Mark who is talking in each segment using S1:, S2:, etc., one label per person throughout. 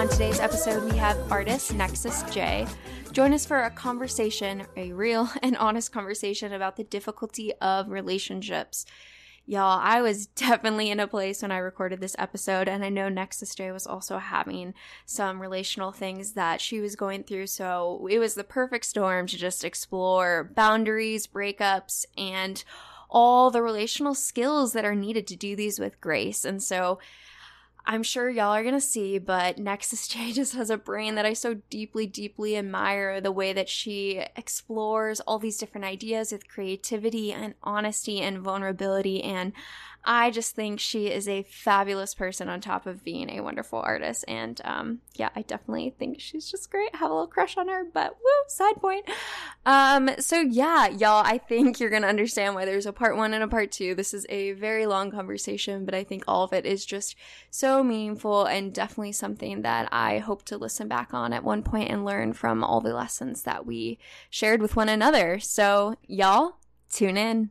S1: On today's episode, we have artist Nexus J. Join us for a conversation, a real and honest conversation about the difficulty of relationships. Y'all, I was definitely in a place when I recorded this episode, and I know Nexus J was also having some relational things that she was going through. So it was the perfect storm to just explore boundaries, breakups, and all the relational skills that are needed to do these with grace. And so I'm sure y'all are gonna see, but Nexus J just has a brain that I so deeply, deeply admire the way that she explores all these different ideas with creativity and honesty and vulnerability. And I just think she is a fabulous person on top of being a wonderful artist. And um, yeah, I definitely think she's just great. Have a little crush on her, but woo, side point. Um, so yeah, y'all, I think you're gonna understand why there's a part one and a part two. This is a very long conversation, but I think all of it is just so meaningful and definitely something that I hope to listen back on at one point and learn from all the lessons that we shared with one another. So y'all, tune in.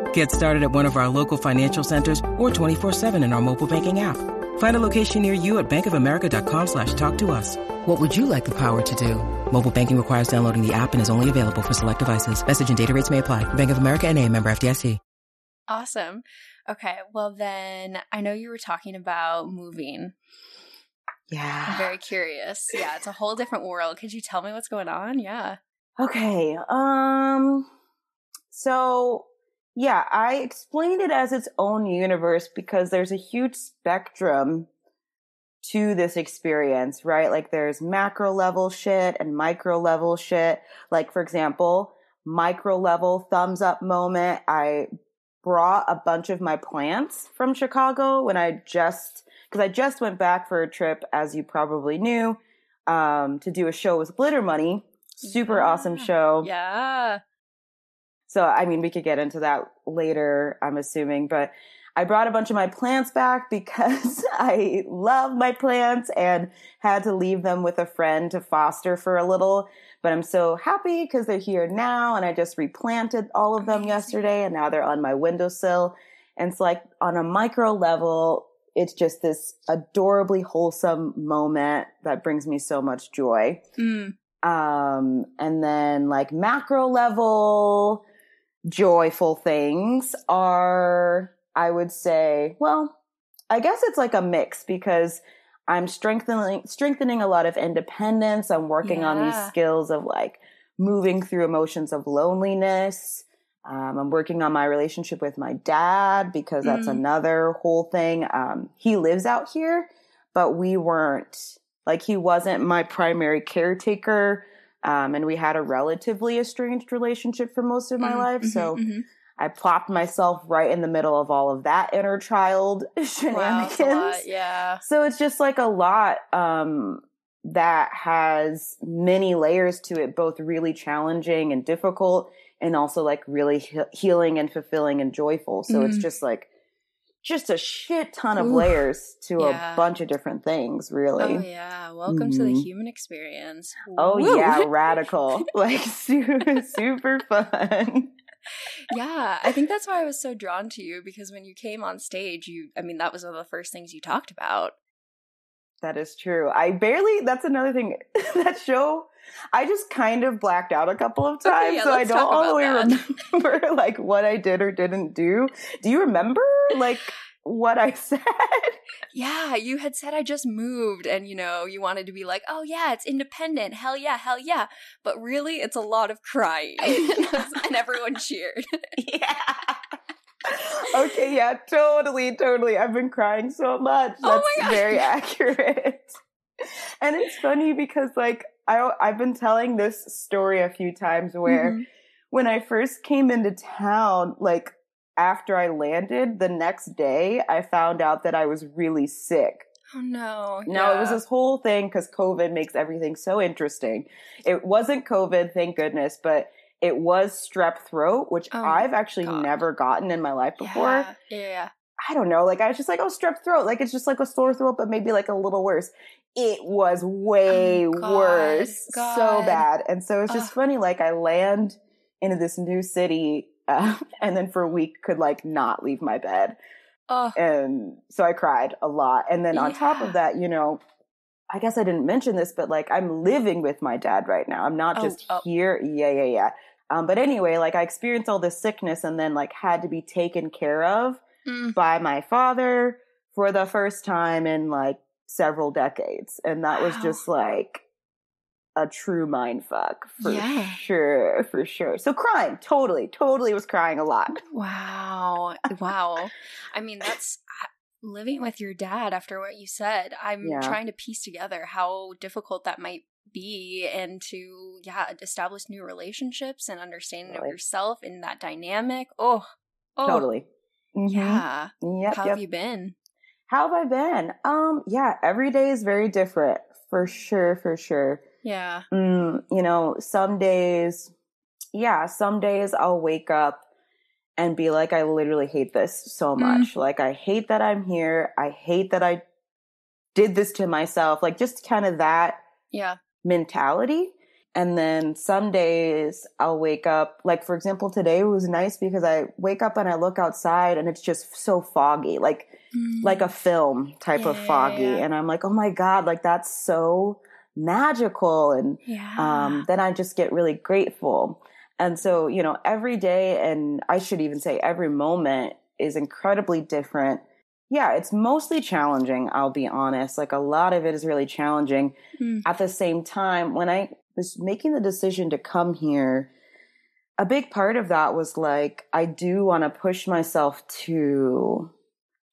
S2: Get started at one of our local financial centers or 24-7 in our mobile banking app. Find a location near you at bankofamerica.com slash talk to us. What would you like the power to do? Mobile banking requires downloading the app and is only available for select devices. Message and data rates may apply. Bank of America and a member FDIC.
S1: Awesome. Okay. Well, then I know you were talking about moving.
S3: Yeah.
S1: I'm very curious. Yeah. It's a whole different world. Could you tell me what's going on? Yeah.
S3: Okay. Um, so yeah, I explained it as its own universe because there's a huge spectrum to this experience, right? Like there's macro level shit and micro level shit. Like for example, micro level thumbs up moment. I brought a bunch of my plants from Chicago when I just, cause I just went back for a trip, as you probably knew, um, to do a show with Glitter Money. Super yeah. awesome show.
S1: Yeah.
S3: So, I mean, we could get into that later, I'm assuming, but I brought a bunch of my plants back because I love my plants and had to leave them with a friend to foster for a little. But I'm so happy because they're here now and I just replanted all of them yesterday and now they're on my windowsill. And it's like on a micro level, it's just this adorably wholesome moment that brings me so much joy. Mm. Um, and then like macro level, joyful things are, I would say, well, I guess it's like a mix because I'm strengthening strengthening a lot of independence. I'm working yeah. on these skills of like moving through emotions of loneliness. Um, I'm working on my relationship with my dad because that's mm. another whole thing. Um, he lives out here, but we weren't like he wasn't my primary caretaker um, and we had a relatively estranged relationship for most of my mm-hmm, life. So mm-hmm, mm-hmm. I plopped myself right in the middle of all of that inner child shenanigans. Wow,
S1: yeah.
S3: So it's just like a lot um, that has many layers to it, both really challenging and difficult, and also like really he- healing and fulfilling and joyful. So it's mm-hmm. just like just a shit ton of Ooh, layers to yeah. a bunch of different things, really.
S1: Oh yeah, welcome mm-hmm. to the mm-hmm. human experience.
S3: Oh Woo. yeah, radical, like super super fun.
S1: Yeah, I think that's why I was so drawn to you because when you came on stage, you I mean that was one of the first things you talked about.
S3: That is true. I barely that's another thing. that show I just kind of blacked out a couple of times, okay, yeah, so I don't all the way remember like what I did or didn't do. Do you remember like what I said?
S1: Yeah, you had said I just moved and you know, you wanted to be like, "Oh yeah, it's independent. Hell yeah, hell yeah." But really, it's a lot of crying. and everyone cheered.
S3: yeah. okay, yeah, totally, totally. I've been crying so much. Oh That's oh very accurate. and it's funny because like I I've been telling this story a few times where
S1: Mhm.
S3: when I first came into town, like after I landed, the next day I found out that I was really sick.
S1: Oh no.
S3: No, it was this whole thing because COVID makes everything so interesting. It wasn't COVID, thank goodness, but it was strep throat, which
S1: Oh,
S3: I've actually
S1: God.
S3: never gotten in my life before.
S1: Yeah, yeah, yeah.
S3: I don't know. Like I was just like, oh, strep throat. Like it's just like a sore throat, but maybe like a little worse. It was oh, way
S1: Oh, God,
S3: worse, so bad. And so it's just
S1: Ugh.
S3: funny. Like I land into this new city, uh, and then for a week could like not leave my bed,
S1: Oh,
S3: and so I cried a lot. And then on top of that, you know. I guess I didn't mention this, but like I'm living with my dad right now. I'm not
S1: Oh,
S3: just
S1: oh.
S3: here. Yeah, yeah, yeah. Um, but anyway, like I experienced all this sickness and then like had to be taken care of
S1: mm,
S3: by my father for the first time in like several decades. And that was just like a true mind fuck for
S1: Yeah.
S3: sure, for sure. So crying, totally, totally was crying a lot.
S1: wow. Wow. I mean, that's uh, living with your dad after what you said. I'm
S3: Yeah.
S1: trying to piece together how difficult that might be and to, yeah, establish new relationships and understanding of yourself in that dynamic. Oh, oh,
S3: Totally. Mhm.
S1: Yeah.
S3: Yep,
S1: How
S3: yep.
S1: have you been?
S3: How have I been? Um, yeah, every day is very different for sure, for sure.
S1: Yeah.
S3: mm, you know, some days, yeah, some days I'll wake up and be like, I literally hate this so
S1: Mm.
S3: much. Like, I hate that I'm here. I hate that I did this to myself. Like, just kind of that
S1: Yeah.
S3: mentality. And then some days I'll wake up, like, for example, today was nice because I wake up and I look outside and it's just so foggy, like, like a film type of
S1: Mm. Yeah,
S3: foggy.
S1: yeah.
S3: And I'm like, oh my God, like, that's so magical. And,
S1: yeah.
S3: um, then I just get really grateful. And so, you know, every day, and I should even say every moment is incredibly different. Yeah, it's mostly challenging, I'll be honest. Like a lot of it is really challenging.
S1: Mm.
S3: At the same time, when I was making the decision to come here, a big part of that was like, I do want to push myself to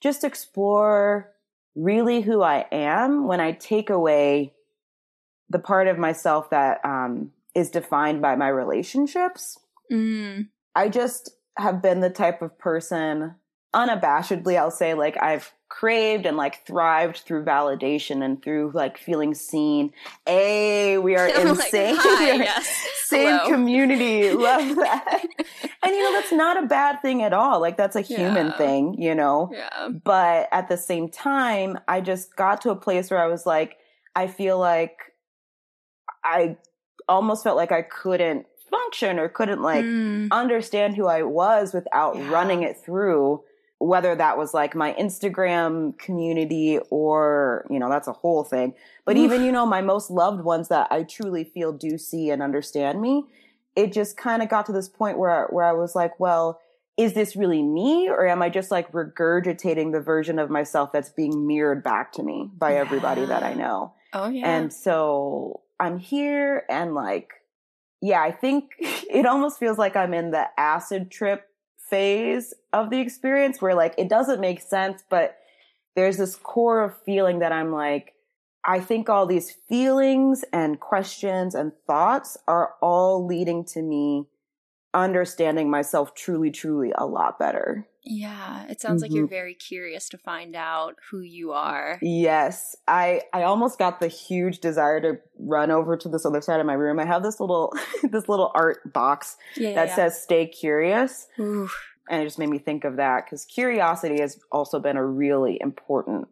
S3: just explore really who I am when I take away the part of myself that um, is defined by my relationships.
S1: Mm.
S3: I just have been the type of person, unabashedly, I'll say, like, I've craved and like thrived through validation and through like feeling seen. A, we are in
S1: like,
S3: same,
S1: "Hi, yes,
S3: same
S1: hello."
S3: community. Love that. and you know, that's not a bad thing at all. Like, that's a human
S1: Yeah.
S3: thing, you know?
S1: Yeah.
S3: But at the same time, I just got to a place where I was like, I feel like I almost felt like I couldn't function or couldn't like
S1: Mm.
S3: understand who I was without
S1: Yeah.
S3: running it through, whether that was like my Instagram community or, you know, that's a whole thing. But
S1: Oof.
S3: even, you know, my most loved ones that I truly feel do see and understand me, it just kind of got to this point where, where I was like, well, is this really me or am I just like regurgitating the version of myself that's being mirrored back to me by everybody that I know?
S1: Oh yeah.
S3: And so I'm here and like, yeah, I think it almost feels like I'm in the acid trip phase of the experience where like it doesn't make sense, but there's this core of feeling that I'm like, I think all these feelings and questions and thoughts are all leading to me understanding myself truly, truly a lot better.
S1: Yeah. It sounds like you're
S3: Mhm.
S1: very curious to find out who you are.
S3: Yes, I I almost got the huge desire to run over to this other side of my room. I have this little this little art box
S1: Yeah.
S3: that
S1: yeah,
S3: says "Stay curious,".
S1: Ooh.
S3: and it just made me think of that because curiosity has also been a really important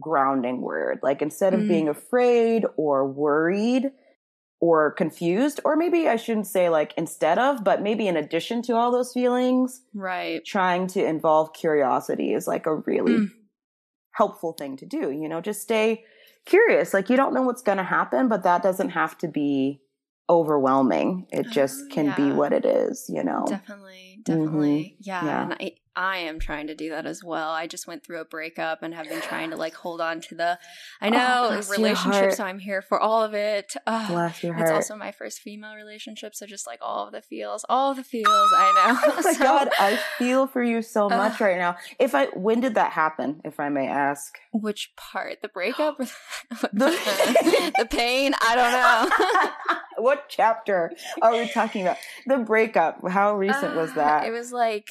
S3: grounding word. Like instead of
S1: Mm.
S3: being afraid or worried or confused, or maybe I shouldn't say like instead of, but maybe in addition to all those feelings,
S1: Right.
S3: trying to involve curiosity is like a really
S1: Mm.
S3: helpful thing to do. You know, just stay curious. Like you don't know what's going to happen, but that doesn't have to be overwhelming. It just
S1: Oh,
S3: can be what it is, you know.
S1: Definitely. Definitely. Yeah.
S3: Yeah.
S1: And I I am trying to do that as well. I just went through a breakup and have been trying to like hold on to the I know
S3: bless your
S1: relationship, so I'm here for all of it.
S3: Bless your heart.
S1: It's also my first female relationship, so just like all of the feels, all of the feels. I know.
S3: Oh my
S1: So-
S3: god, I feel for you so much right now. If I when did that happen, if I may ask?
S1: Which part? The breakup?
S3: The-
S1: the, the pain? I don't know.
S3: what chapter are we talking about? The breakup. How recent was
S1: Uh,
S3: that?
S1: It was like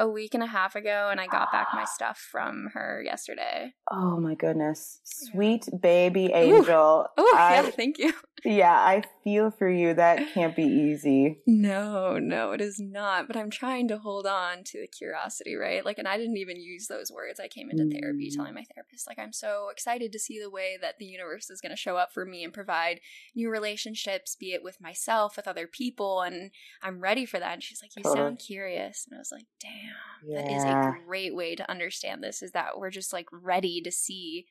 S1: a week and a half ago, and I got back my stuff from her yesterday.
S3: oh my goodness. Sweet baby angel.
S1: Oh, yeah, thank you.
S3: yeah, I feel for you. That can't be easy.
S1: No, no, it is not. But I'm trying to hold on to the curiosity, right? Like, and I didn't even use those words. I came into therapy
S3: Mm.
S1: telling my therapist, like, I'm so excited to see the way that the universe is going to show up for me and provide new relationships, be it with myself, with other people. And I'm ready for that. And she's like, You
S3: Totally.
S1: sound curious. And I was like, Damn, that is a great way to understand this is that we're just like ready to see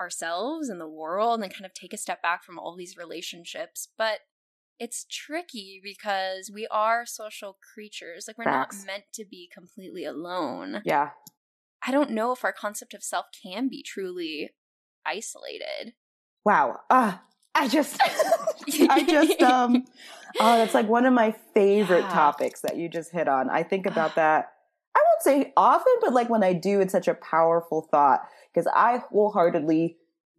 S1: ourselves and the world and kind of take a step back from all these relationships. But it's tricky because we are social creatures. Like we're
S3: Facts.
S1: not meant to be completely alone.
S3: Yeah.
S1: I don't know if our concept of self can be truly isolated.
S3: Wow. Ah, I just I just um oh that's like one of my favorite
S1: Yeah.
S3: topics that you just hit on. I think about that I won't say often, but like when I do, it's such a powerful thought because I wholeheartedly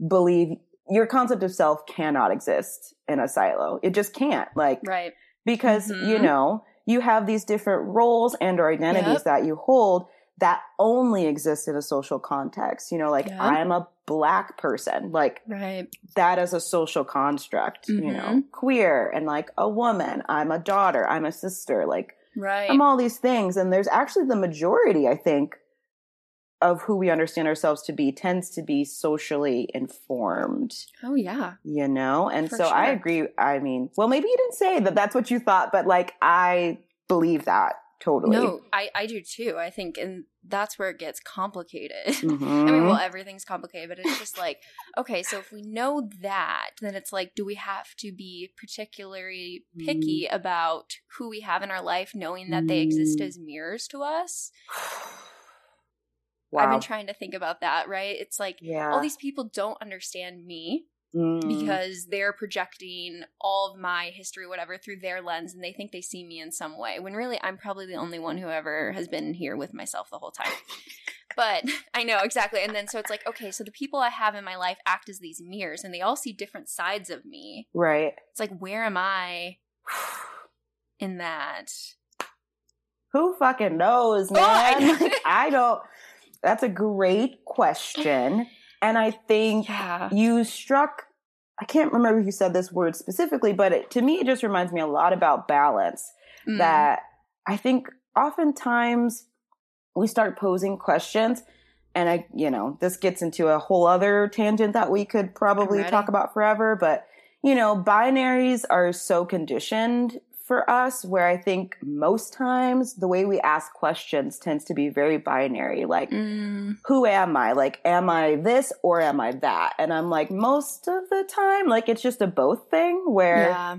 S3: believe your concept of self cannot exist in a silo. It just can't. Like
S1: Right.
S3: because you
S1: Mhm.
S3: know you have these different roles and or identities
S1: Yep.
S3: that you hold that only exist in a social context. You know, like
S1: Yep.
S3: I'm a black person. Like
S1: Right.
S3: that as a social construct, you know,
S1: Mhm.
S3: queer and like a woman, I'm a daughter, I'm a sister, like
S1: Right.
S3: I'm all these things. And there's actually the majority, I think, of who we understand ourselves to be tends to be socially informed,
S1: oh yeah.
S3: you know? And
S1: For
S3: so I agree. I mean, well, maybe you didn't say that that's what you thought, but like I believe that totally.
S1: No, I, I do too. I think and that's where it gets complicated. I mean, well, everything's complicated, but it's just like, okay, so if we know that, then it's like, do we have to be particularly picky
S3: Mm.
S1: about who we have in our life, knowing that they exist
S3: Mm.
S1: as mirrors to us?
S3: wow.
S1: I've been trying to think about that, right? It's like,
S3: yeah.
S1: all these people don't understand me
S3: Mm.
S1: because they're projecting all of my history, whatever, through their lens, and they think they see me in some way. When really, I'm probably the only one who ever has been here with myself the whole time. But I know exactly. And then so it's like, okay, so the people I have in my life act as these mirrors, and they all see different sides of me.
S3: right.
S1: It's like, where am I in that?
S3: Who fucking knows,
S1: Oh, I
S3: man? Like, I don't. That's a great question. And I think
S1: Yeah.
S3: you struck, I can't remember if you said this word specifically, but it, to me, it just reminds me a lot about balance.
S1: Mm.
S3: That I think oftentimes we start posing questions. And I, you know, this gets into a whole other tangent that we could probably talk about forever. But, you know, binaries are so conditioned for us where I think most times the way we ask questions tends to be very binary. Like,
S1: Mm.
S3: who am I? Like, am I this or am I that? And I'm like, most of the time, like, it's just a both thing where,
S1: Yeah.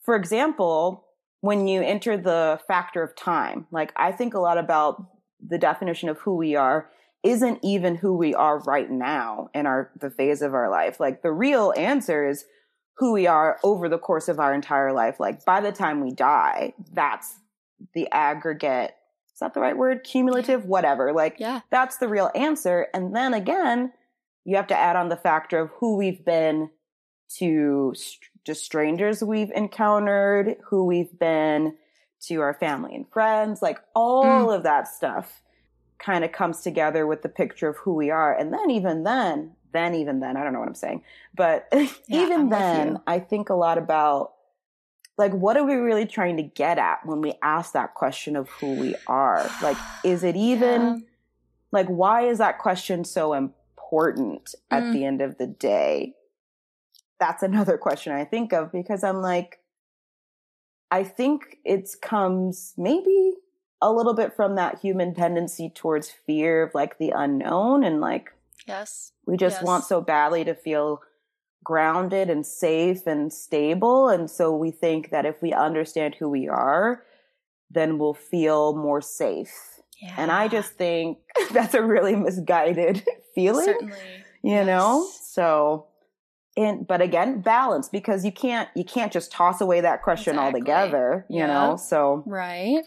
S3: for example, when you enter the factor of time, like, I think a lot about the definition of who we are isn't even who we are right now in our the phase of our life. Like the real answer is who we are over the course of our entire life. Like by the time we die, that's the aggregate. Is that the right word? Cumulative, whatever. Like
S1: Yeah.
S3: that's the real answer. And then again, you have to add on the factor of who we've been to str- just strangers we've encountered, who we've been to our family and friends, like all mm. of that stuff kind of comes together with the picture of who we are. And then even then, then even then, I don't know what I'm saying, but
S1: I'm
S3: even then. I think a lot about like what are we really trying to get at when we ask that question of who we are? Like, is it even
S1: Yeah.
S3: like why is that question so important at
S1: Mm.
S3: the end of the day? That's another question I think of because I'm like, I think it comes maybe a little bit from that human tendency towards fear of like the unknown and like
S1: Yes.
S3: we just
S1: Yes.
S3: want so badly to feel grounded and safe and stable. And so we think that if we understand who we are, then we'll feel more safe.
S1: Yeah.
S3: And I just think that's a really misguided feeling,
S1: certainly
S3: you know? So and but again, balance because you can't you can't just toss away that question
S1: Exactly.
S3: altogether, you
S1: Yeah.
S3: know? So
S1: right.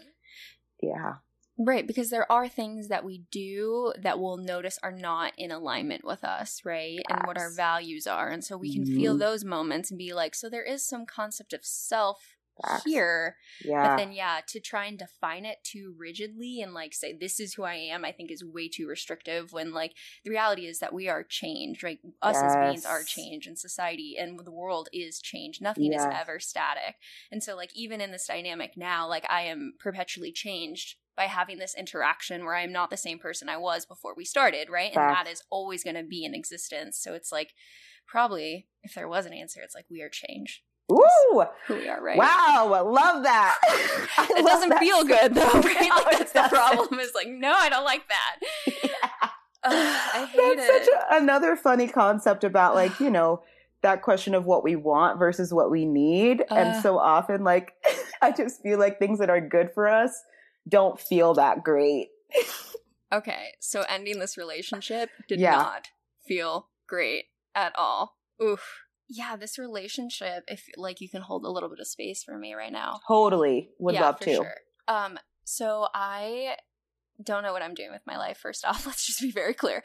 S3: yeah.
S1: Right, because there are things that we do that we'll notice are not in alignment with us, right? And what our values are. And so we can feel
S3: Mhm.
S1: those moments and be like, so there is some concept of self
S3: Facts.
S1: here.
S3: Yeah.
S1: But then, yeah, to try and define it too rigidly and like say, this is who I am, I think is way too restrictive when like the reality is that we are changed, right? Us as beings are
S3: Yes.
S1: change and society and the world is change. Nothing is ever static. And so, like, even in this dynamic now, like, I am perpetually changed by having this interaction where I'm not the same person I was before we started, right? And that
S3: Facts.
S1: always going to be in existence. So it's like, probably, if there was an answer, it's like we are change.
S3: Ooh.
S1: Who we are, right?
S3: Wow, I love that. I
S1: It
S3: love
S1: doesn't
S3: that
S1: feel good though, right?
S3: No,
S1: Like that's the problem. Is like, no, I don't like that. Ugh, I hate
S3: That's
S1: it.
S3: such a, another funny concept about like, you know, that question of what we want versus what we need.
S1: Uh.
S3: and so often like I just feel like things that are good for us don't feel that great.
S1: Okay, so ending this relationship did
S3: Yeah.
S1: not feel great at all. Oof. Yeah, this relationship, if like you can hold a little bit of space for me right now.
S3: Totally would
S1: yeah,
S3: love
S1: for
S3: to.
S1: Sure. Um, so I don't know what I'm doing with my life. First off, let's just be very clear.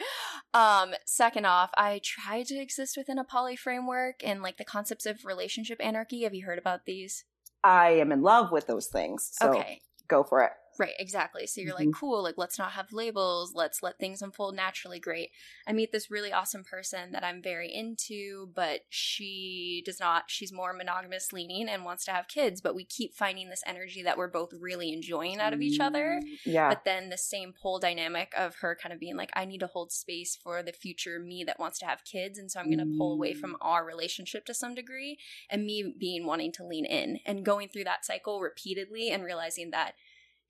S1: Um, second off, I try to exist within a poly framework and like the concepts of relationship anarchy. Have you heard about these?
S3: I am in love with those things. So
S1: okay.
S3: go for it.
S1: Right, exactly. So you're
S3: Mhm.
S1: like, cool, like let's not have labels, let's let things unfold naturally. Great. I meet this really awesome person that I'm very into, but she does not, she's more monogamous leaning and wants to have kids, but we keep finding this energy that we're both really enjoying out of each other.
S3: Mm, Yeah.
S1: But then the same pole dynamic of her kind of being like, I need to hold space for the future me that wants to have kids. And so I'm going to pull away
S3: Mm.
S1: from our relationship to some degree. And me being wanting to lean in and going through that cycle repeatedly and realizing that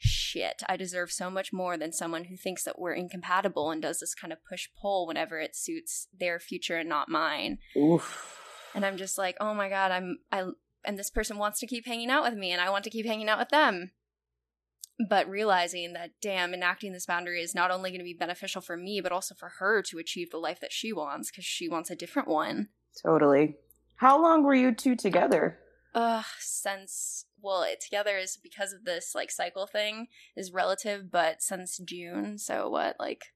S1: shit, I deserve so much more than someone who thinks that we're incompatible and does this kind of push pull whenever it suits their future and not mine.
S3: Oof.
S1: And I'm just like, oh my God, I'm, I, and this person wants to keep hanging out with me and I want to keep hanging out with them. But realizing that, damn, enacting this boundary is not only going to be beneficial for me, but also for her to achieve the life that she wants because she wants a different one.
S3: Totally. How long were you two together?
S1: Ugh, since, well, it together is because of this like cycle thing is relative, but since June, so what, like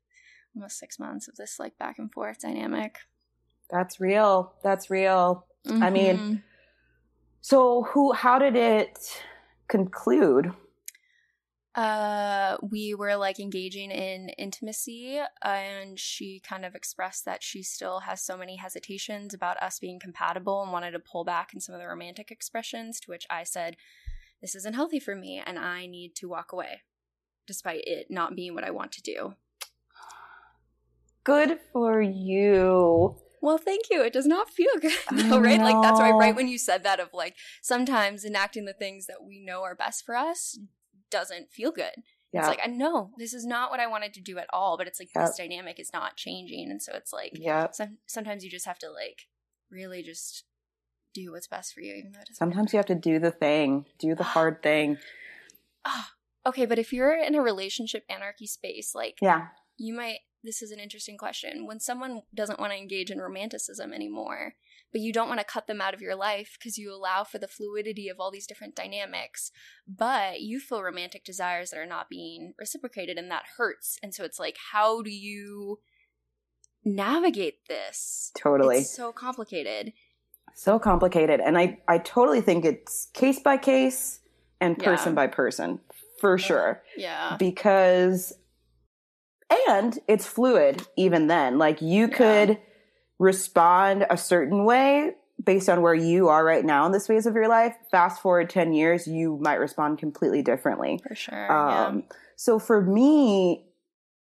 S1: almost six months of this like back and forth dynamic.
S3: That's real. That's real. I mean,
S1: Mhm.
S3: So who how did it conclude?
S1: Uh, we were like engaging in intimacy, and she kind of expressed that she still has so many hesitations about us being compatible and wanted to pull back in some of the romantic expressions. To which I said, This isn't healthy for me, and I need to walk away, despite it not being what I want to do.
S3: Good for you.
S1: Well, thank you. It does not feel good, though, right? Like, that's why, right when you said that, of like, sometimes enacting the things that we know are best for us doesn't feel good.
S3: Yeah.
S1: It's like, I know this is not what I wanted to do at all, but it's like
S3: Yep.
S1: this dynamic is not changing. And so it's like,
S3: yeah.
S1: some, sometimes you just have to like really just do what's best for you, even though it doesn't.
S3: Sometimes you have to do the thing, do the hard thing.
S1: Ah, okay, but if you're in a relationship anarchy space, like,
S3: Yeah.
S1: you might this is an interesting question when someone doesn't want to engage in romanticism anymore but you don't want to cut them out of your life because you allow for the fluidity of all these different dynamics but you feel romantic desires that are not being reciprocated and that hurts and so it's like how do you navigate this
S3: Totally.
S1: it's so complicated
S3: so complicated. And I, I totally think it's case by case and person
S1: Yeah.
S3: by person for sure.
S1: yeah
S3: Because and it's fluid even then. Like you
S1: Yeah.
S3: could respond a certain way based on where you are right now in this phase of your life. Fast forward 10 years, you might respond completely differently.
S1: for sure
S3: Um, So for me,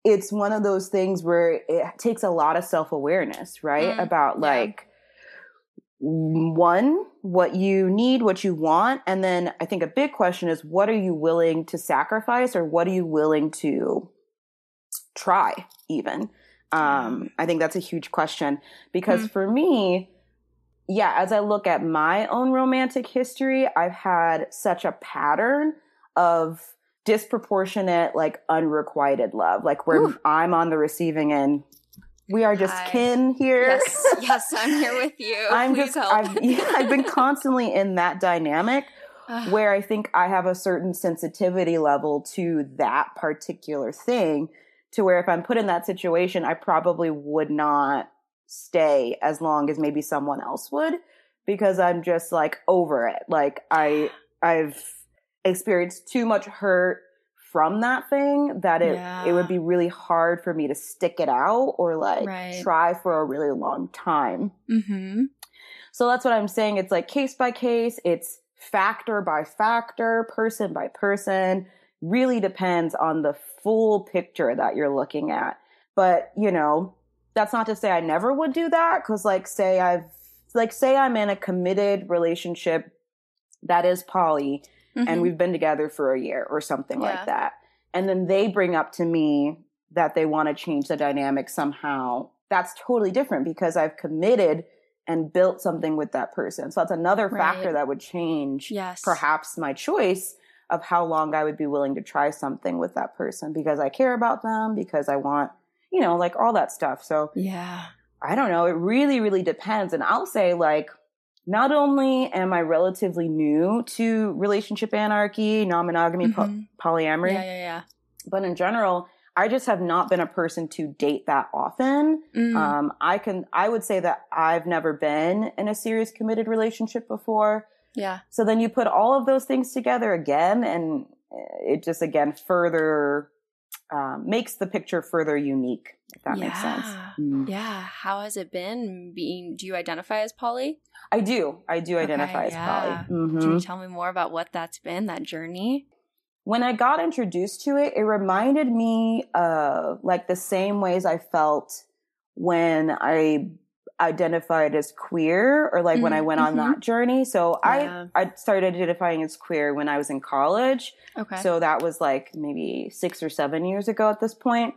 S3: it's one of those things where it takes a lot of self awareness, right?
S1: Mm,
S3: About
S1: yeah.
S3: like, one, what you need, what you want. And then I think a big question is what are you willing to sacrifice or what are you willing to try, even? Um, I think that's a huge question because
S1: Mm.
S3: for me, yeah, as I look at my own romantic history, I've had such a pattern of disproportionate, like unrequited love, like where
S1: Ooh.
S3: I'm on the receiving end. We are just
S1: Hi.
S3: kin here.
S1: Yes, yes, I'm here with you.
S3: I'm
S1: Please
S3: just,
S1: help.
S3: I've, yeah, I've been constantly in that dynamic where I think I have a certain sensitivity level to that particular thing to where if I'm put in that situation, I probably would not stay as long as maybe someone else would because I'm just like over it. Like I, I've experienced too much hurt from that thing that it, it would be really hard for me to stick it out or like
S1: Right.
S3: try for a really long time.
S1: mm-hmm.
S3: So that's what I'm saying. It's like case by case, it's factor by factor, person by person. Really depends on the full picture that you're looking at. But, you know, that's not to say I never would do that cuz like say I've like say I'm in a committed relationship that is poly and
S1: Mhm.
S3: we've been together for a year or something
S1: Yeah.
S3: like that. And then they bring up to me that they want to change the dynamic somehow. That's totally different because I've committed and built something with that person. So that's another factor that would change
S1: Yes.
S3: perhaps my choice of how long I would be willing to try something with that person because I care about them, because I want, you know, like all that stuff. So
S1: Yeah.
S3: I don't know. It really, really depends. And I'll say, like, not only am I relatively new to relationship anarchy, non monogamy,
S1: Mhm.
S3: polyamory,
S1: Yeah, yeah, yeah.
S3: but in general, I just have not been a person to date that often.
S1: Mm.
S3: Um, I can, I would say that I've never been in a serious committed relationship before.
S1: Yeah.
S3: So then you put all of those things together again, and it just again further um, makes the picture further unique. If that makes sense.
S1: Yeah.
S3: Mm.
S1: Yeah. How has it been being? Do you identify as poly?
S3: I do. I do
S1: Okay,
S3: identify as
S1: yeah.
S3: poly. Mhm.
S1: Can you tell me more about what that's been? That journey.
S3: When I got introduced to it, it reminded me of like the same ways I felt when I identified as queer or like when I
S1: Mm,
S3: went on that journey. So
S1: Yeah.
S3: I I started identifying as queer when I was in college.
S1: Okay.
S3: So that was like maybe 6 or 7 years ago at this point.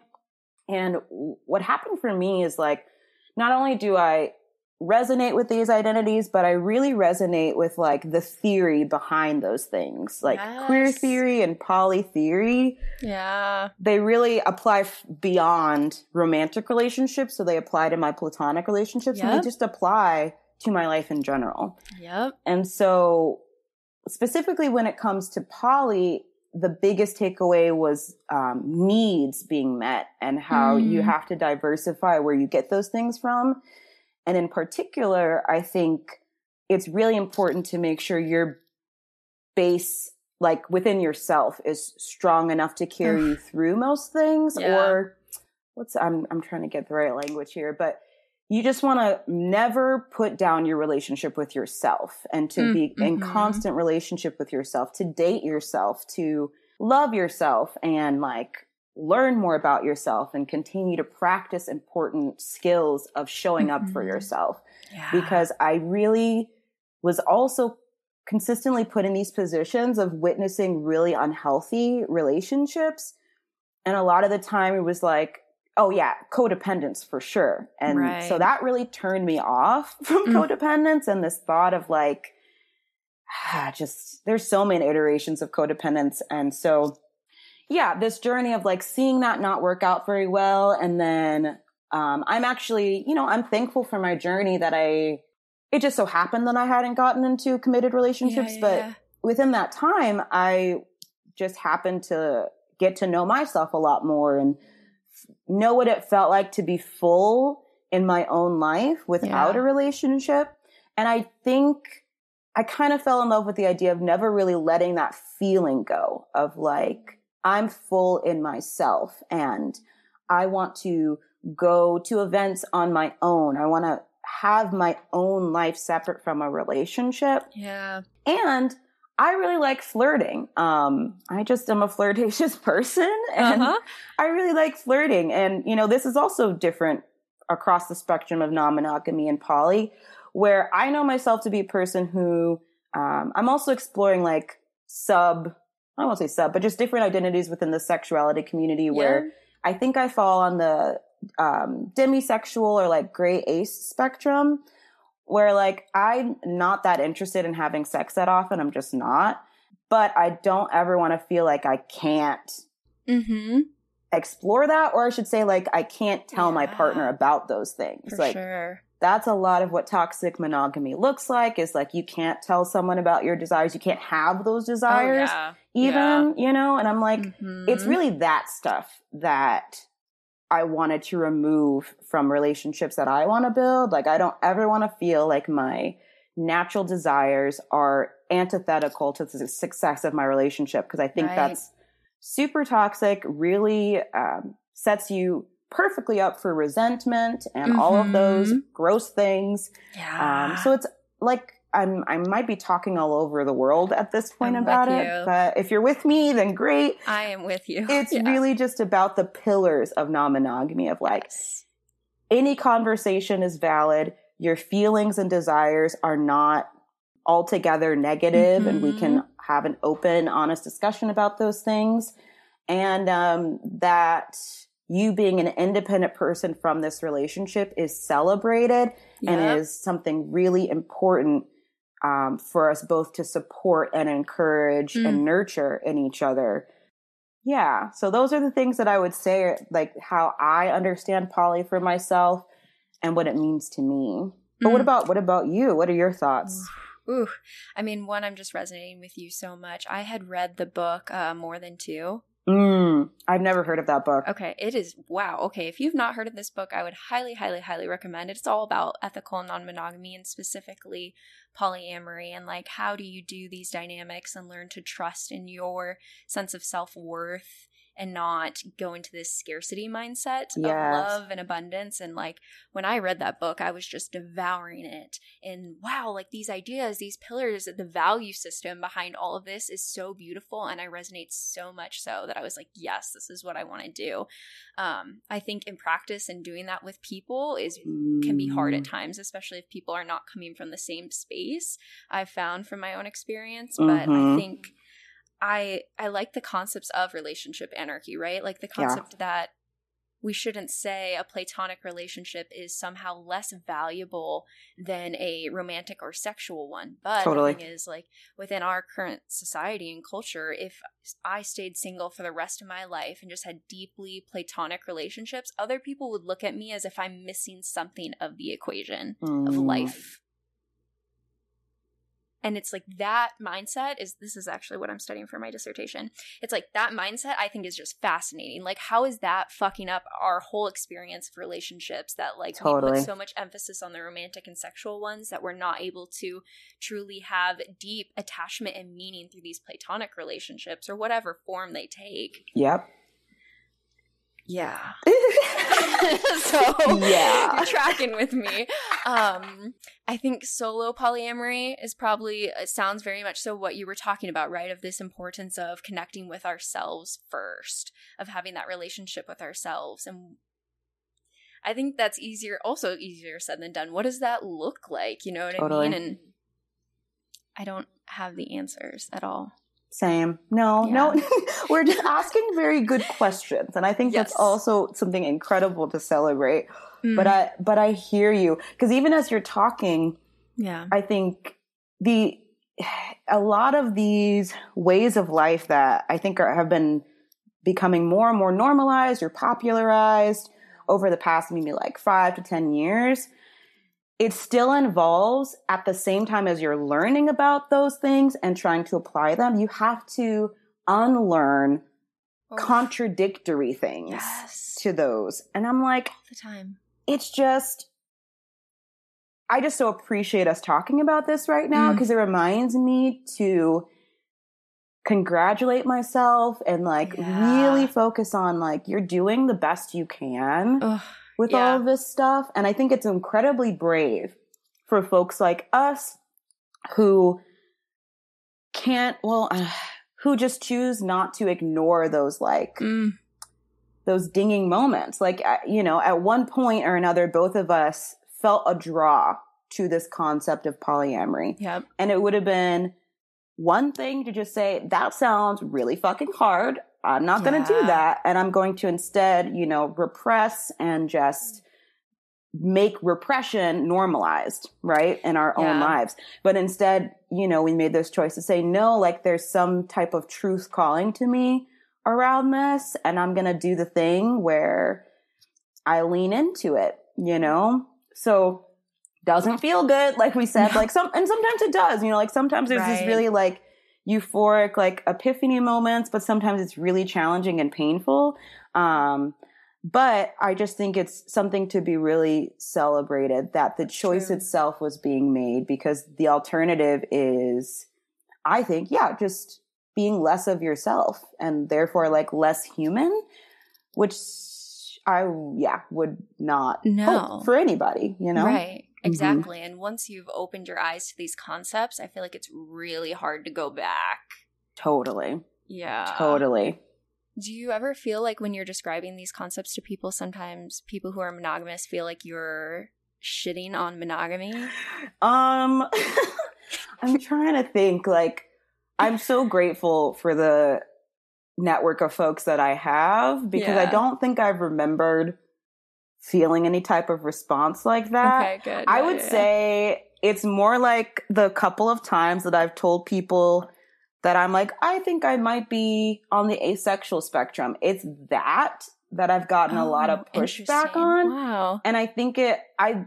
S3: And what happened for me is like not only do I resonate with these identities, but I really resonate with like the theory behind those things, like queer theory and poly theory.
S1: yeah.
S3: They really apply f- beyond romantic relationships. So they apply to my platonic relationships and they just apply to my life in general.
S1: Yep.
S3: And so, specifically when it comes to poly, the biggest takeaway was um, needs being met and how you
S1: Mm.
S3: have to diversify where you get those things from. And in particular, I think it's really important to make sure your base, like within yourself, is strong enough to carry you through most things.
S1: Yeah.
S3: Or what's I'm I'm trying to get the right language here, but you just want to never put down your relationship with yourself and to
S1: Mm,
S3: be in
S1: mhm.
S3: constant relationship with yourself, to date yourself, to love yourself and like learn more about yourself and continue to practice important skills of showing up for
S1: Mhm.
S3: yourself
S1: Yeah.
S3: because I really was also consistently put in these positions of witnessing really unhealthy relationships. And a lot of the time it was like, oh yeah, codependence for sure. And so that really turned me off from
S1: Mm.
S3: codependence and this thought of like, just there's so many iterations of codependence. And so, yeah, this journey of like seeing that not work out very well. And then um, I'm actually, you know, I'm thankful for my journey that I, it just so happened that I hadn't gotten into committed relationships,
S1: yeah,
S3: but
S1: yeah.
S3: within that time, I just happened to get to know myself a lot more and know what it felt like to be full in my own life without
S1: Yeah.
S3: a relationship. And I think I kind of fell in love with the idea of never really letting that feeling go of like, I'm full in myself and I want to go to events on my own. I want to have my own life separate from a relationship.
S1: yeah.
S3: And I really like flirting. Um, I just am a flirtatious person and
S1: Uh-huh.
S3: I really like flirting. And, you know, this is also different across the spectrum of non monogamy and poly, where I know myself to be a person who um, I'm also exploring like sub, I won't say sub, but just different identities within the sexuality community where I think I fall on the um, demisexual or like gray ace spectrum, where like I'm not that interested in having sex that often. I'm just not. but I don't ever want to feel like I can't
S1: Mm-hmm.
S3: explore that or I should say like I can't tell my partner about those things.
S1: For
S3: like
S1: sure.
S3: That's a lot of what toxic monogamy looks like is like you can't tell someone about your desires, you can't have those desires
S1: oh, yeah.
S3: even, you know, and I'm like it's
S1: Mhm.
S3: really that stuff that I wanted to remove from relationships that I want to build. Like, I don't ever want to feel like my natural desires are antithetical to the success of my relationship because I think
S1: Right.
S3: that's super toxic, really um, sets you perfectly up for resentment and all of those
S1: Mhm.
S3: gross things.
S1: yeah.
S3: Um, so it's like I'm I might be talking all over the world at this point
S1: I'm
S3: about it,
S1: you.
S3: but if you're with me, then great.
S1: I am with you.
S3: It's
S1: Yeah.
S3: really just about the pillars of non-monogamy of like
S1: Yes.
S3: any conversation is valid. Your feelings and desires are not altogether negative, and we
S1: Mm-hmm.
S3: can have an open, honest discussion about those things. And um, that you being an independent person from this relationship is celebrated
S1: Yep.
S3: and is something really important um, for us both to support and encourage
S1: Mm.
S3: and nurture in each other. Yeah. So those are the things that I would say, like how I understand poly for myself and what it means to me. But what
S1: Mm.
S3: about what about you? What are your thoughts?
S1: Ooh, I mean, one, I'm just resonating with you so much. I had read the book uh, More Than Two.
S3: Mm, I've never heard of that book.
S1: Okay, it is wow. Okay, if you've not heard of this book, I would highly, highly, highly recommend it. It's all about ethical non monogamy and specifically polyamory and like how do you do these dynamics and learn to trust in your sense of self worth and not go into this scarcity mindset
S3: Yes.
S1: of love and abundance. And like when I read that book, I was just devouring it. And wow, like these ideas, these pillars, the value system behind all of this is so beautiful. And I resonate so much so that I was like, yes, this is what I want to do. Um, I think in practice and doing that with people is can be hard
S3: Mm.
S1: at times, especially if people are not coming from the same space. I've found from my own experience, but
S3: Mhm.
S1: I think I I like the concepts of relationship anarchy, right? Like the
S3: Yeah.
S1: concept that we shouldn't say a platonic relationship is somehow less valuable than a romantic or sexual one. But
S3: Totally.
S1: the thing is, like within our current society and culture, if I stayed single for the rest of my life and just had deeply platonic relationships, other people would look at me as if I'm missing something of the equation of
S3: Mm.
S1: life. And it's like that mindset is this is actually what I'm studying for my dissertation. It's like that mindset I think is just fascinating. Like how is that fucking up our whole experience of relationships that like we put so much emphasis on the romantic and sexual ones that we're not able to truly have deep attachment and meaning through these platonic relationships or whatever form they take.
S3: Yep.
S1: Yeah. so
S3: Yeah.
S1: you're tracking with me. Um, I think solo polyamory is probably it sounds very much so what you were talking about, right? Of this importance of connecting with ourselves first, of having that relationship with ourselves, and I think that's easier, also easier said than done. What does that look like? You know what
S3: Totally.
S1: I mean? And I don't have the answers at all.
S3: Same. No,
S1: Yeah.
S3: no. We're just asking very good questions. And I think that's also something incredible to celebrate.
S1: Mm.
S3: But I but I hear you. Because even as you're talking,
S1: yeah,
S3: I think the a lot of these ways of life that I think are, have been becoming more and more normalized or popularized over the past maybe like five to ten years. It still involves at the same time as you're learning about those things and trying to apply them, you have to unlearn
S1: Oof.
S3: contradictory things
S1: yes,
S3: to those. And I'm like,
S1: all the time.
S3: it's just I just so appreciate us talking about this right now
S1: Mm.
S3: because it reminds me to congratulate myself and like
S1: Yeah.
S3: really focus on like you're doing the best you can
S1: Ugh,
S3: with
S1: yeah.
S3: all of this stuff and I think it's incredibly brave for folks like us who can't well uh, who just choose not to ignore those like
S1: mm,
S3: those dinging moments. Like, you know, at one point or another, both of us felt a draw to this concept of polyamory.
S1: yep.
S3: And it would have been one thing to just say, that sounds really fucking hard. I'm not going to
S1: Yeah.
S3: do that. And I'm going to instead, you know, repress and just make repression normalized, right? In our own lives. But instead, you know, we made this choice to say, no, like there's some type of truth calling to me around this. And I'm going to do the thing where I lean into it, you know? So doesn't feel good, like we said, like some, and sometimes it does, you know, like sometimes there's this really like euphoric, like epiphany moments, but sometimes it's really challenging and painful. Um, but I just think it's something to be really celebrated that the choice
S1: True.
S3: itself was being made because the alternative is, I think, yeah, just being less of yourself and therefore like less human, which I, yeah, would not
S1: No.
S3: hope for anybody, you know?
S1: Right.
S3: Mhm.
S1: Exactly. And once you've opened your eyes to these concepts, I feel like it's really hard to go back.
S3: Totally.
S1: Yeah.
S3: Totally.
S1: Do you ever feel like when you're describing these concepts to people, sometimes people who are monogamous feel like you're shitting on monogamy?
S3: Um, I'm trying to think. Like, I'm so grateful for the network of folks that I have because I don't think I've remembered feeling any type of response like that.
S1: okay, good.
S3: I
S1: Yeah,
S3: would
S1: yeah,
S3: say it's more like the couple of times that I've told people that I'm like, I think I might be on the asexual spectrum. It's that that I've gotten a lot of
S1: Oh,
S3: pushback on.
S1: Wow.
S3: And I think it, I,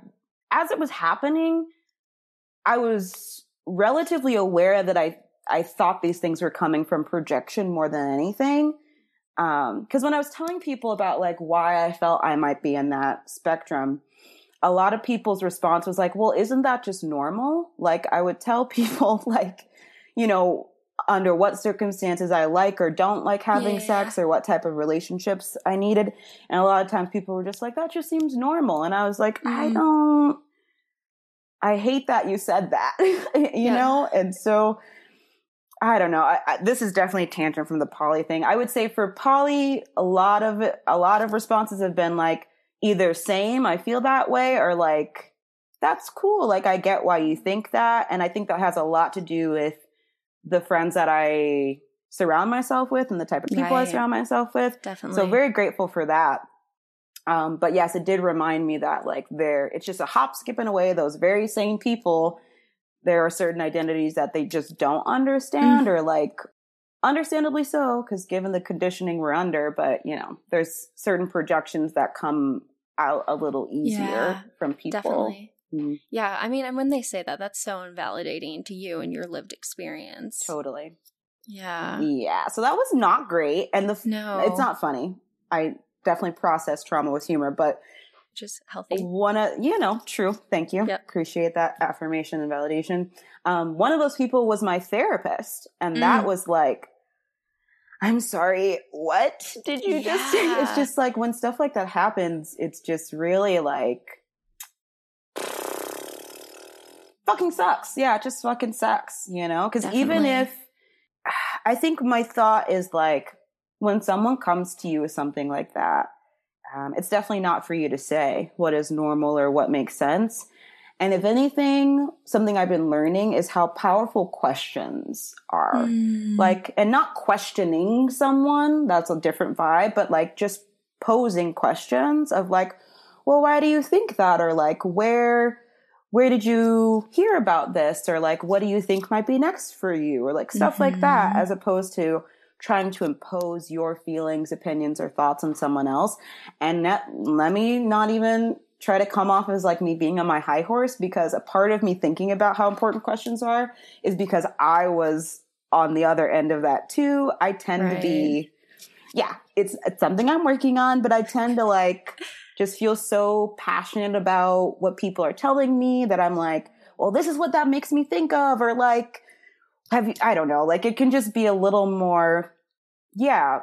S3: as it was happening, I was relatively aware that I, I thought these things were coming from projection more than anything. Um, cause when I was telling people about like why I felt I might be in that spectrum, a lot of people's response was like, well, isn't that just normal? Like I would tell people like, you know, under what circumstances I like or don't like having
S1: Yeah.
S3: sex or what type of relationships I needed. And a lot of times people were just like, that just seems normal. And I was like, I
S1: Mhm.
S3: don't, I hate that you said that, you
S1: Yeah.
S3: know? And so I don't know. I, I, this is definitely a tangent from the poly thing. I would say for poly, a lot of it, a lot of responses have been like either same, I feel that way, or like, that's cool. Like, I get why you think that. And I think that has a lot to do with the friends that I surround myself with and the type of people I surround myself with.
S1: Definitely.
S3: So very grateful for that. Um, but yes, it did remind me that like there, it's just a hop, skipping away. Those very same people, there are certain identities that they just don't understand, or like, understandably so, because given the conditioning we're under. But you know, there's certain projections that come out a little easier
S1: Yeah,
S3: from people.
S1: Definitely.
S3: Mm,
S1: Yeah, I mean, and when they say that, that's so invalidating to you and your lived experience.
S3: totally.
S1: Yeah.
S3: Yeah. So that was not great, and the f-
S1: No.
S3: it's not funny. I definitely process trauma with humor, but
S1: Just healthy.
S3: one of you know true. Thank you.
S1: Yep.
S3: appreciate that affirmation and validation. Um, one of those people was my therapist and that
S1: Mm.
S3: was like i'm sorry what? Did you just say it's just like when stuff like that happens it's just really like fucking sucks. Yeah it just fucking sucks you know? Because even if i think my thought is like when someone comes to you with something like that um, it's definitely not for you to say what is normal or what makes sense. And if anything, something I've been learning is how powerful questions are.
S1: Mm.
S3: Like, and not questioning someone, that's a different vibe, but like just posing questions of like, well, why do you think that? Or like, where, where did you hear about this? Or like, what do you think might be next for you? Or like stuff like that,
S1: Mhm.
S3: as opposed to trying to impose your feelings, opinions, or thoughts on someone else. And that, let me not even try to come off as like me being on my high horse because a part of me thinking about how important questions are is because I was on the other end of that too. I tend to be, yeah, it's, it's something I'm working on, but I tend to like just feel so passionate about what people are telling me that I'm like, well, this is what that makes me think of, or like, have you, I don't know, like it can just be a little more, yeah,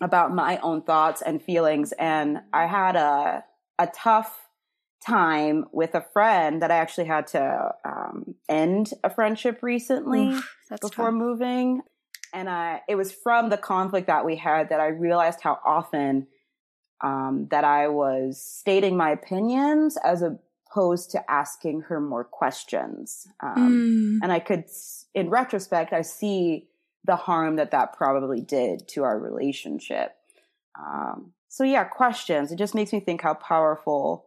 S3: about my own thoughts and feelings. And I had a, a tough time with a friend that I actually had to um, end a friendship recently
S1: Oof,
S3: before
S1: tough.
S3: moving. And I, it was from the conflict that we had that I realized how often um, that I was stating my opinions as opposed to asking her more questions. Um,
S1: Mm.
S3: and I could, in retrospect, I see the harm that that probably did to our relationship. Um, so yeah, questions. It just makes me think how powerful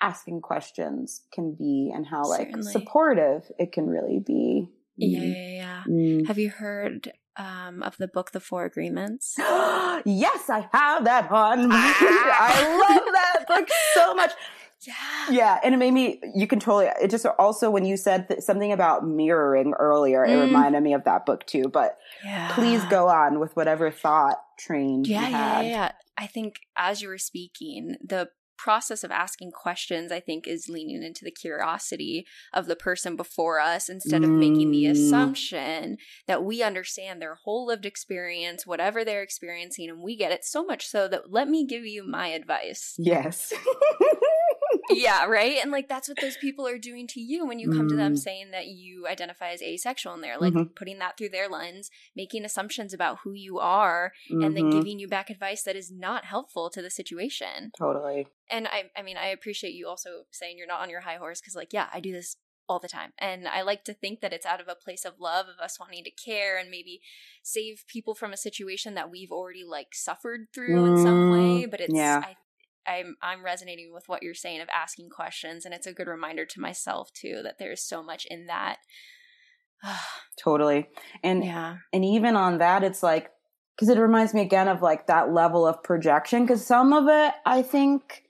S3: asking questions can be and how like
S1: Certainly.
S3: supportive it can really be.
S1: Yeah,
S3: Mm.
S1: yeah, yeah.
S3: Mm.
S1: Have you heard um, of the book The Four Agreements?
S3: yes, I have that on. I love that book so much.
S1: Yeah.
S3: Yeah, and it made me. You can totally. It just also when you said th- something about mirroring earlier, it
S1: Mm.
S3: reminded me of that book too. But
S1: Yeah.
S3: please go on with whatever thought train
S1: Yeah,
S3: you
S1: yeah, yeah, yeah. I think as you were speaking, the process of asking questions, I think, is leaning into the curiosity of the person before us instead of making the
S3: Mm.
S1: assumption that we understand their whole lived experience, whatever they're experiencing, and we get it so much so that let me give you my advice.
S3: Yes.
S1: yeah, right? And like that's what those people are doing to you when you come to them
S3: Mm.
S1: saying that you identify as asexual and they're like
S3: Mhm.
S1: putting that through their lens, making assumptions about who you are, and then
S3: Mhm.
S1: giving you back advice that is not helpful to the situation.
S3: totally.
S1: And I I mean, I appreciate you also saying you're not on your high horse cuz like, yeah, I do this all the time. And I like to think that it's out of a place of love of us wanting to care and maybe save people from a situation that we've already like suffered through in some way,
S3: Mm,
S1: but it's
S3: yeah.
S1: I I'm I'm resonating with what you're saying of asking questions and it's a good reminder to myself too that there's so much in that.
S3: Totally. And
S1: yeah.
S3: and even on that it's like because it reminds me again of like that level of projection because some of it i think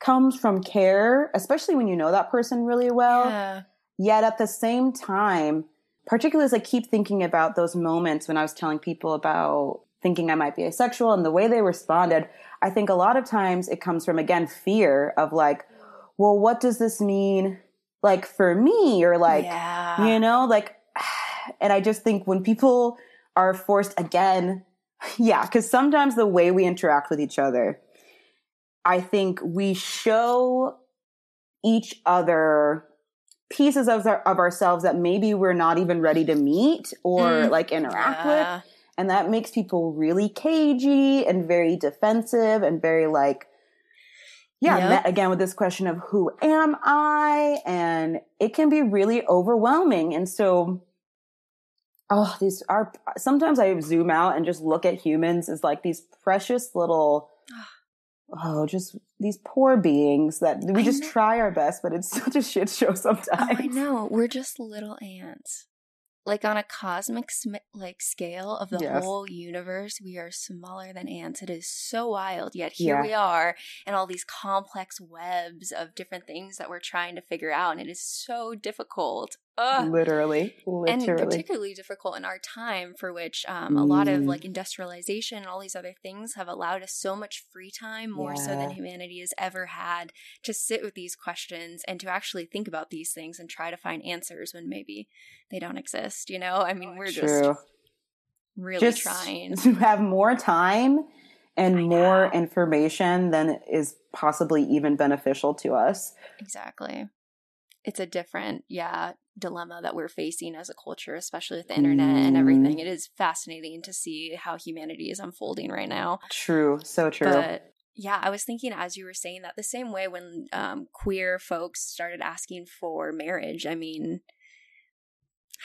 S3: comes from care especially when you know that person really well
S1: yeah.
S3: yet at the same time particularly as i keep thinking about those moments when i was telling people about thinking i might be asexual and the way they responded i think a lot of times it comes from again fear of like well what does this mean like for me or like
S1: yeah.
S3: you know like and i just think when people are forced again yeah because sometimes the way we interact with each other i think we show each other pieces of, our, of ourselves that maybe we're not even ready to meet or
S1: Mm.
S3: like interact with
S1: Yeah.
S3: And that makes people really cagey and very defensive and very like yeah
S1: Yep.
S3: met again with this question of who am i and it can be really overwhelming and so oh these are sometimes i zoom out and just look at humans as like these precious little oh just these poor beings that we
S1: I
S3: just
S1: know.
S3: try our best but it's such a shit show sometimes
S1: Oh, I know. We're just little ants. Like on a cosmic sm- like scale of the
S3: Yes.
S1: whole universe, we are smaller than ants. It is so wild. Yet here
S3: Yeah.
S1: we are in all these complex webs of different things that we're trying to figure out, and it is so difficult. Ugh.
S3: literally
S1: and particularly difficult in our time for which um, a lot of
S3: Mm.
S1: like industrialization and all these other things have allowed us so much free time more so than humanity has ever had to sit with these questions and to actually think about these things and try to find answers when maybe they don't exist you know i mean we're
S3: True.
S1: just really
S3: just
S1: trying
S3: to have more time and more information than is possibly even beneficial to us.
S1: exactly it's a different yeah dilemma that we're facing as a culture especially with the internet and
S3: Mm.
S1: everything it is fascinating to see how humanity is unfolding right now
S3: True, so true.
S1: But yeah, I was thinking as you were saying that the same way when um, queer folks started asking for marriage, I mean,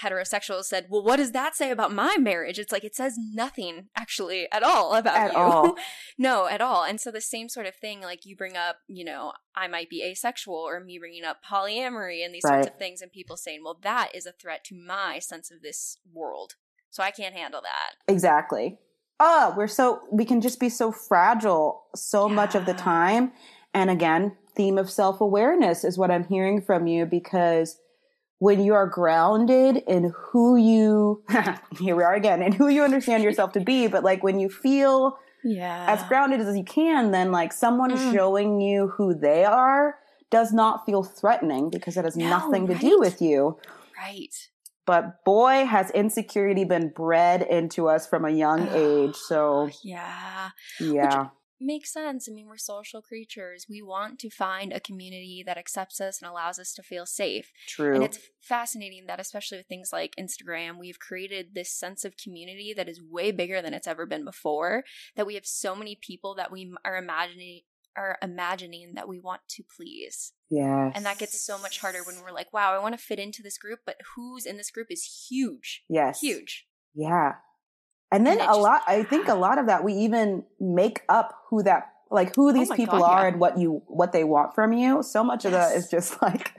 S1: heterosexuals said, Well, what does that say about my marriage? It's like it says nothing actually at all about
S3: At
S1: you.
S3: all.
S1: no, at all. And so the same sort of thing, like you bring up, you know, I might be asexual, or me bringing up polyamory and these sorts of things, and people saying, Well, that is a threat to my sense of this world. So I can't handle that.
S3: exactly. Oh, we're so we can just be so fragile so much of the time. And again, theme of self-awareness is what I'm hearing from you because when you are grounded in who you here we are again, and who you understand yourself to be, but like when you feel
S1: Yeah.
S3: as grounded as you can, then like someone
S1: Mm.
S3: showing you who they are does not feel threatening because it has
S1: No,
S3: nothing to
S1: right?
S3: do with you.
S1: right.
S3: But boy, has insecurity been bred into us from a young age. So
S1: Yeah.
S3: yeah,
S1: Makes sense. I mean, we're social creatures. We want to find a community that accepts us and allows us to feel safe.
S3: true.
S1: And it's fascinating that, especially with things like Instagram, we've created this sense of community that is way bigger than it's ever been before. That we have so many people that we are imagining are imagining that we want to please.
S3: yes.
S1: And that gets so much harder when we're like, wow, I want to fit into this group, but who's in this group is huge.
S3: yes.
S1: Huge.
S3: Yeah. And then
S1: And
S3: a
S1: just-
S3: lot, I think a lot of that we even make up who that, like who these
S1: Oh
S3: people
S1: God,
S3: are
S1: yeah.
S3: and what you what they want from you. So much of that is just like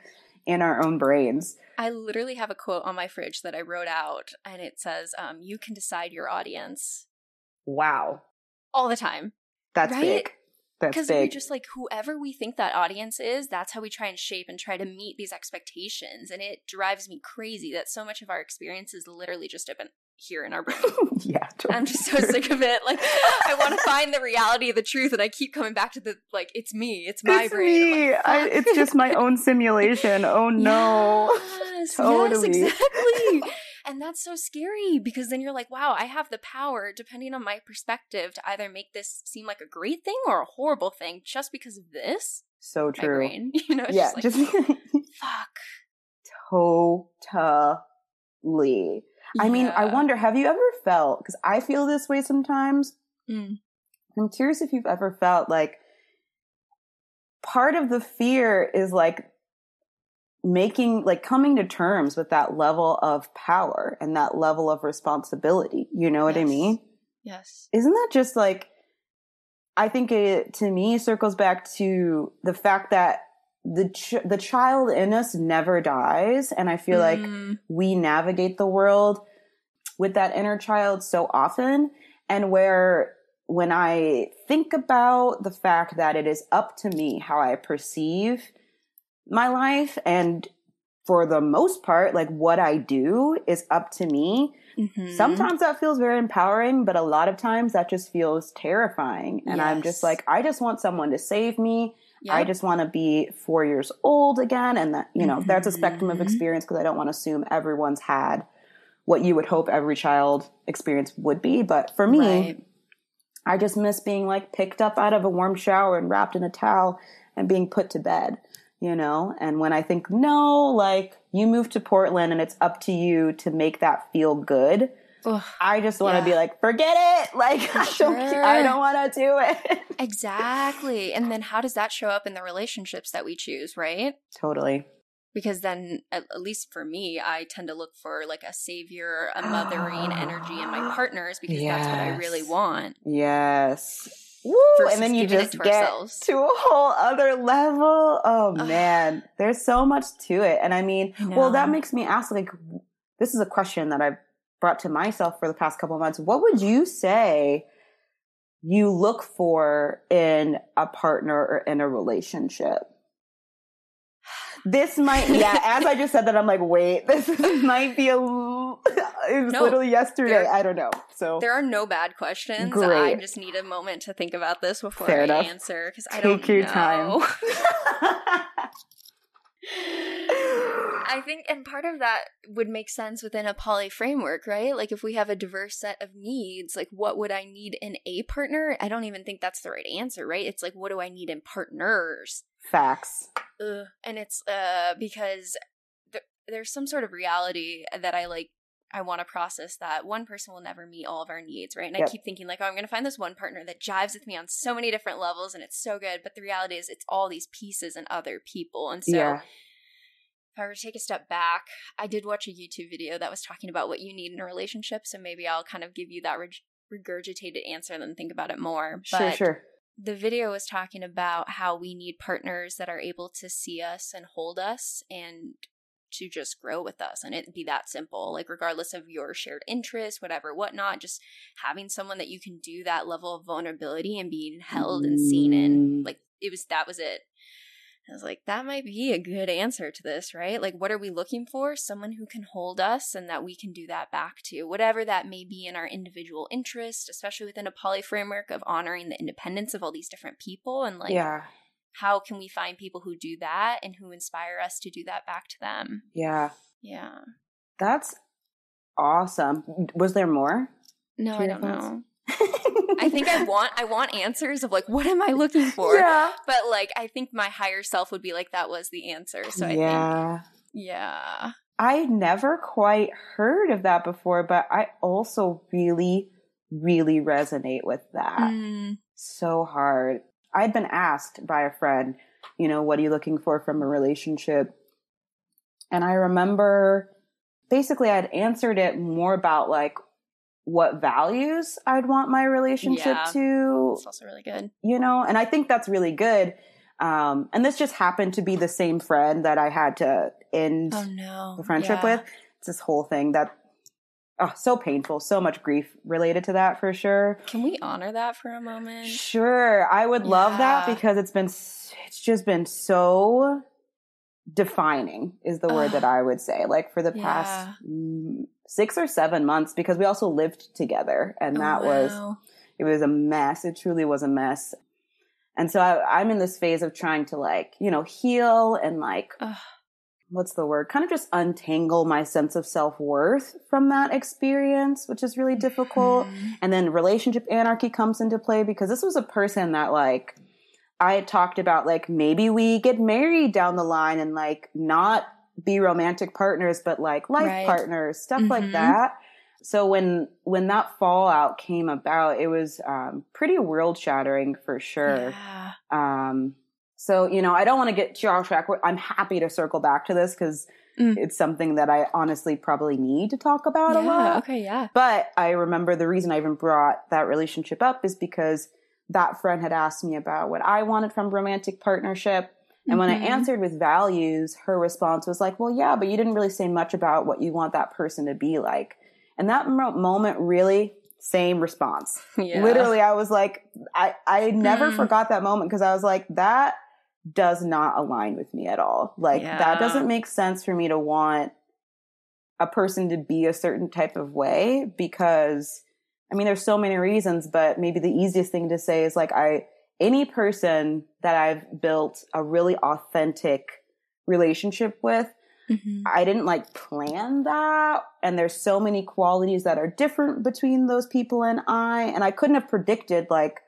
S3: in our own brains.
S1: I literally have a quote on my fridge that I wrote out, and it says, um, "You can decide your audience
S3: Wow.
S1: all the time."
S3: That's
S1: Right?
S3: big. That's
S1: Because we're just like whoever we think that audience is, that's how we try and shape and try to meet these expectations. And it drives me crazy that so much of our experience is literally just here in our brain.
S3: yeah.
S1: I'm just so sick of it. Like I want to find the reality of the truth, and I keep coming back to the like, it's me, it's my
S3: it's
S1: brain.
S3: Me.
S1: like,
S3: I, it's just my own simulation. Oh no.
S1: Yes,
S3: Totally.
S1: yes, exactly. and that's so scary because then you're like, wow, I have the power, depending on my perspective, to either make this seem like a great thing or a horrible thing just because of this.
S3: So
S1: My
S3: true.
S1: brain, you know,
S3: Yeah,
S1: just like,
S3: just
S1: fuck.
S3: totally. I mean, I wonder, have you ever felt, because I feel this way sometimes.
S1: Mm.
S3: I'm curious if you've ever felt like part of the fear is like making, like coming to terms with that level of power and that level of responsibility. You know what I mean?
S1: Yes.
S3: Isn't that just like, I think it to me circles back to the fact that the ch- the child in us never dies, and I feel like
S1: Mm,
S3: we navigate the world with that inner child so often and where when i think about the fact that it is up to me how i perceive my life and for the most part like what i do is up to me
S1: mhm.
S3: sometimes that feels very empowering but a lot of times that just feels terrifying and i'm just like i just want someone to save me I just want to be four years old again. And that, you know, that's a spectrum of
S1: Mhm.
S3: experience because I don't want to assume everyone's had what you would hope every child experience would be. But for me,
S1: Right.
S3: I just miss being like picked up out of a warm shower and wrapped in a towel and being put to bed, you know? And when I think, no, like you moved to Portland and it's up to you to make that feel good.
S1: Ugh.
S3: I just want to
S1: Yeah.
S3: be like, forget it. Like, I don't, I don't want to do it.
S1: Exactly. And then how does that show up in the relationships that we choose, right?
S3: totally.
S1: Because then, at, least for me, I tend to look for like a savior, a mothering energy in my partners because that's what I really want.
S3: Yes. Woo! And then you just
S1: to
S3: get
S1: ourselves.
S3: to a whole other level. Oh
S1: Ugh.
S3: man, there's so much to it. And I mean,
S1: I
S3: well, that makes me ask like this is a question that I've brought to myself for the past couple of months. What would you say you look for in a partner or in a relationship? This might, yeah, as I just said that, I'm like, wait, this might be a, it was
S1: No,
S3: literally yesterday. I don't know. So
S1: There are no bad questions.
S3: Great.
S1: I just need a moment to think about this before
S3: Fair
S1: I
S3: enough.
S1: answer because I don't
S3: your
S1: know.
S3: time.
S1: I think, and part of that would make sense within a poly framework, right? Like if we have a diverse set of needs, like what would I need in a partner? I don't even think that's the right answer, right? It's like, what do I need in partners?
S3: Facts.
S1: Ugh. And it's uh because th- there's some sort of reality that I like. I want to process that one person will never meet all of our needs, right? And
S3: Yep.
S1: I keep thinking like, oh, I'm going to find this one partner that jives with me on so many different levels, and it's so good. But the reality is, it's all these pieces and other people, and so
S3: yeah.
S1: if I were to take a step back, I did watch a YouTube video that was talking about what you need in a relationship. So maybe I'll kind of give you that reg- regurgitated answer and then think about it more.
S3: Sure, sure.
S1: the video was talking about how we need partners that are able to see us and hold us and to just grow with us and it'd be that simple like regardless of your shared interests whatever whatnot just having someone that you can do that level of vulnerability and being held and seen in
S3: Mm.
S1: like it was that was it I was like, that might be a good answer to this, right? Like, what are we looking for? Someone who can hold us and that we can do that back to, whatever that may be in our individual interest, especially within a poly framework of honoring the independence of all these different people. And like,
S3: yeah.
S1: How can we find people who do that and who inspire us to do that back to them?
S3: Yeah.
S1: Yeah.
S3: That's awesome. Was there more?
S1: No, I don't
S3: thoughts?
S1: know. I think I want I want answers of like what am I looking for?
S3: Yeah.
S1: But like I think my higher self would be like that was the answer. So I think
S3: yeah.
S1: yeah.
S3: I never quite heard of that before, but I also really, really resonate with that.
S1: Mm.
S3: So hard. I'd been asked by a friend, you know, what are you looking for from a relationship? And I remember basically I'd answered it more about like what values I'd want my relationship
S1: Yeah.
S3: to
S1: It's also really good.
S3: you know and i think that's really good um and this just happened to be the same friend that i had to end
S1: Oh no.
S3: the friendship
S1: Yeah.
S3: with it's this whole thing that oh so painful so much grief related to that for sure
S1: Can we honor that for a moment?
S3: sure i would love that because it's been it's just been so defining is the word
S1: Ugh.
S3: that i would say like for the
S1: Yeah.
S3: past mm, six or seven months because we also lived together and
S1: Oh,
S3: that was it was a mess. It truly was a mess. And so I, I'm in this phase of trying to like, you know, heal and like,
S1: Ugh.
S3: What's the word? Kind of just untangle my sense of self worth from that experience, which is really difficult.
S1: Mhm.
S3: And then relationship anarchy comes into play because this was a person that like, I had talked about like maybe we get married down the line and like not be romantic partners, but like life
S1: Right.
S3: partners, stuff like
S1: Mhm.
S3: that. So when when that fallout came about, it was um, pretty world shattering for sure.
S1: Yeah.
S3: Um, so you know, I don't want to get too off track. I'm happy to circle back to this because
S1: Mm.
S3: it's something that I honestly probably need to talk about a lot.
S1: Okay, yeah.
S3: But I remember the reason I even brought that relationship up is because that friend had asked me about what I wanted from romantic partnership. And when I
S1: Mhm.
S3: answered with values, her response was like, well, yeah, but you didn't really say much about what you want that person to be like. And that mo- moment really, same response.
S1: Yeah.
S3: Literally, I was like, I, I never
S1: Mm.
S3: forgot that moment because I was like, that does not align with me at all. Like,
S1: Yeah.
S3: that doesn't make sense for me to want a person to be a certain type of way because, I mean, there's so many reasons, but maybe the easiest thing to say is like, I, any person that I've built a really authentic relationship with,
S1: Mhm.
S3: I didn't like plan that. And there's so many qualities that are different between those people and I. And I couldn't have predicted like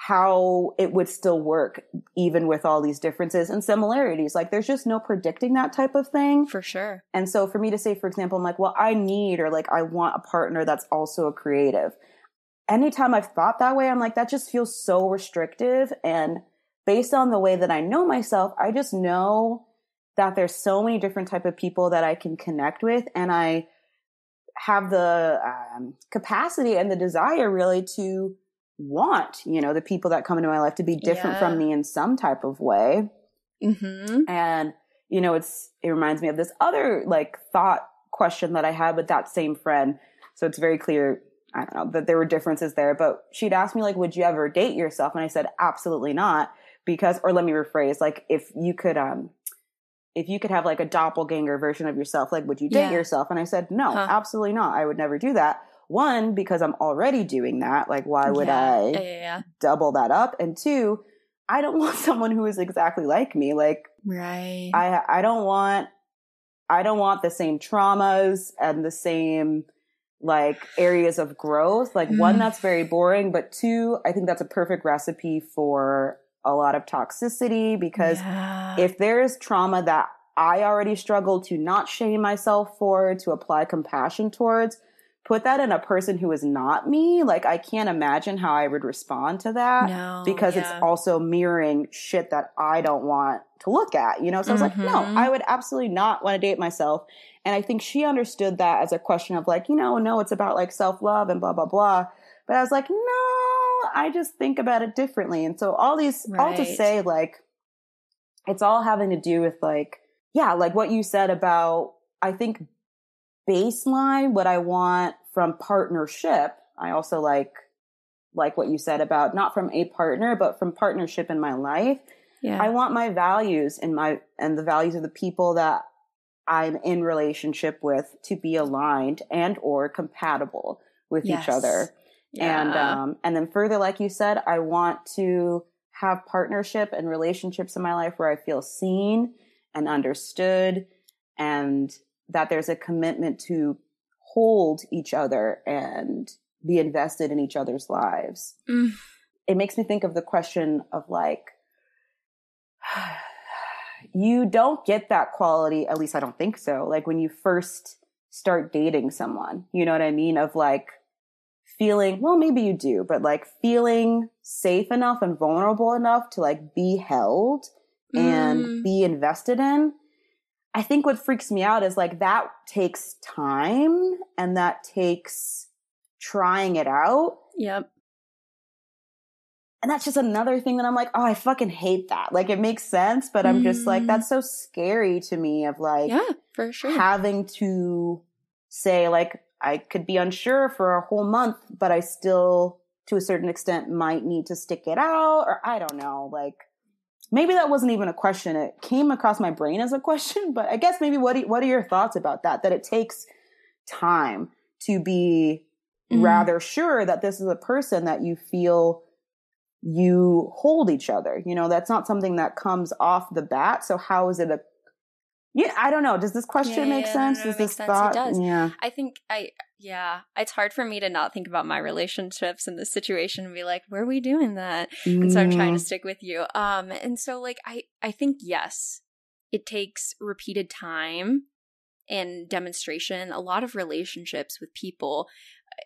S3: how it would still work even with all these differences and similarities. Like there's just no predicting that type of thing.
S1: For sure.
S3: And so for me to say, for example, I'm like, well, I need or like I want a partner that's also a creative. Anytime I've thought that way, I'm like, that just feels so restrictive. And based on the way that I know myself, I just know that there's so many different type of people that I can connect with. And I have the um, capacity and the desire really to want, you know, the people that come into my life to be different
S1: Yeah.
S3: from me in some type of way
S1: Mm-hmm.
S3: and you know it's it reminds me of this other like thought question that i had with that same friend so it's very clear i don't know that there were differences there but she'd asked me like would you ever date yourself and i said absolutely not because or let me rephrase like if you could um if you could have like a doppelganger version of yourself like would you date
S1: Yeah.
S3: yourself and i said no
S1: Huh.
S3: absolutely not i would never do that one because i'm already doing that like why would
S1: yeah.
S3: i
S1: Yeah, yeah,
S3: double that up and two i don't want someone who is exactly like me like
S1: Right.
S3: I I don't want I don't want the same traumas and the same like areas of growth. Like one
S1: Mm.
S3: that's very boring, but two, I think that's a perfect recipe for a lot of toxicity because
S1: Yeah.
S3: if there's trauma that I already struggle to not shame myself for, to apply compassion towards, put that in a person who is not me, like I can't imagine how I would respond to that
S1: no,
S3: because
S1: yeah.
S3: it's also mirroring shit that I don't want to look at, you know? So I was like, no,
S1: Mhm.
S3: I would absolutely not want to date myself. And I think she understood that as a question of like, you know, no, it's about like self love and blah, blah, blah. But I was like, no, I just think about it differently. And so all these, all to
S1: Right.
S3: say, like, it's all having to do with like, yeah, like what you said about, I think baseline, what I want from partnership. I also like, like what you said about not from a partner, but from partnership in my life.
S1: yeah.
S3: I want my values and my, and the values of the people that I'm in relationship with to be aligned and or compatible with
S1: Yes.
S3: each other. And, um, and then further, like you said, I want to have partnership and relationships in my life where I feel seen and understood and that there's a commitment to hold each other and be invested in each other's lives.
S1: Mm.
S3: It makes me think of the question of like, you don't get that quality, at least I don't think so, like when you first start dating someone. You know what I mean? Of like feeling, well, maybe you do, but like feeling safe enough and vulnerable enough to like be held and
S1: Mm.
S3: be invested in. I think what freaks me out is like that takes time and that takes trying it out.
S1: Yep.
S3: And that's just another thing that I'm like, oh, I fucking hate that. Like it makes sense, but I'm just like,
S1: Mm.
S3: that's so scary to me of like
S1: Yeah, for sure.
S3: having to say like I could be unsure for a whole month, but I still to a certain extent might need to stick it out or I don't know, like maybe that wasn't even a question. It came across my brain as a question, but I guess maybe what do, what are your thoughts about that that it takes time to be
S1: Mhm.
S3: rather sure that this is a person that you feel you hold each other. You know, that's not something that comes off the bat. So how is it a yeah, I don't know. Does this question
S1: Yeah,
S3: make
S1: yeah,
S3: sense? Does this
S1: sense. It
S3: thought?
S1: does.
S3: Yeah.
S1: I think I yeah, it's hard for me to not think about my relationships in this situation and be like, were we doing that? And so I'm trying to
S3: Mm,
S1: stick with you. Um and so like I I think yes, it takes repeated time and demonstration. A lot of relationships with people.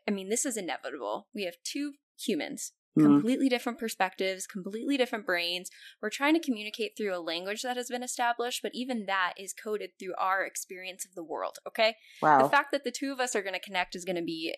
S1: I mean, this is inevitable. We have two humans
S3: mm,
S1: completely different perspectives, completely different brains. We're trying to communicate through a language that has been established, but even that is coded through our experience of the world, okay?
S3: wow.
S1: The fact that the two of us are going to connect is going to be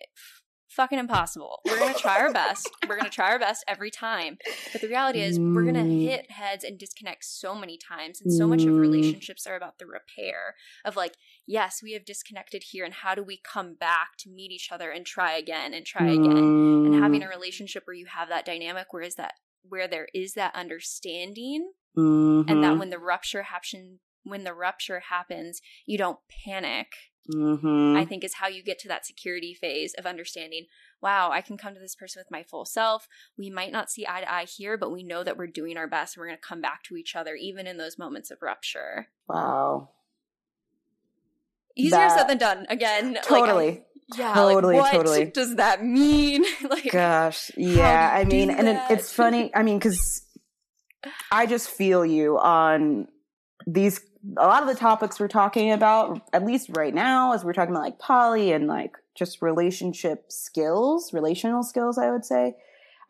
S1: fucking impossible. We're going to try our best. We're going to try our best every time. But the reality is, we're going to
S3: Mm.
S1: hit heads and disconnect so many times. And so much of
S3: Mm.
S1: relationships are about the repair of like, yes, we have disconnected here. And how do we come back to meet each other and try again and try again? and having
S3: Mm.
S1: a relationship where you have that dynamic where is that where there is that understanding
S3: Mhm.
S1: and that when the rupture happens, when the rupture happens you don't panic
S3: Mhm.
S1: i think is how you get to that security phase of understanding wow i can come to this person with my full self we might not see eye to eye here but we know that we're doing our best and we're going to come back to each other even in those moments of rupture
S3: wow.
S1: easier
S3: That-
S1: said than done again like,
S3: Totally.
S1: yeah
S3: Totally,
S1: like, what
S3: totally.
S1: does that mean like
S3: Gosh. Yeah. I mean, and it, it's funny. I mean, because I just feel you on these. A lot of the topics we're talking about, at least right now, as we're talking about like poly and like just relationship skills, relational skills, I would say.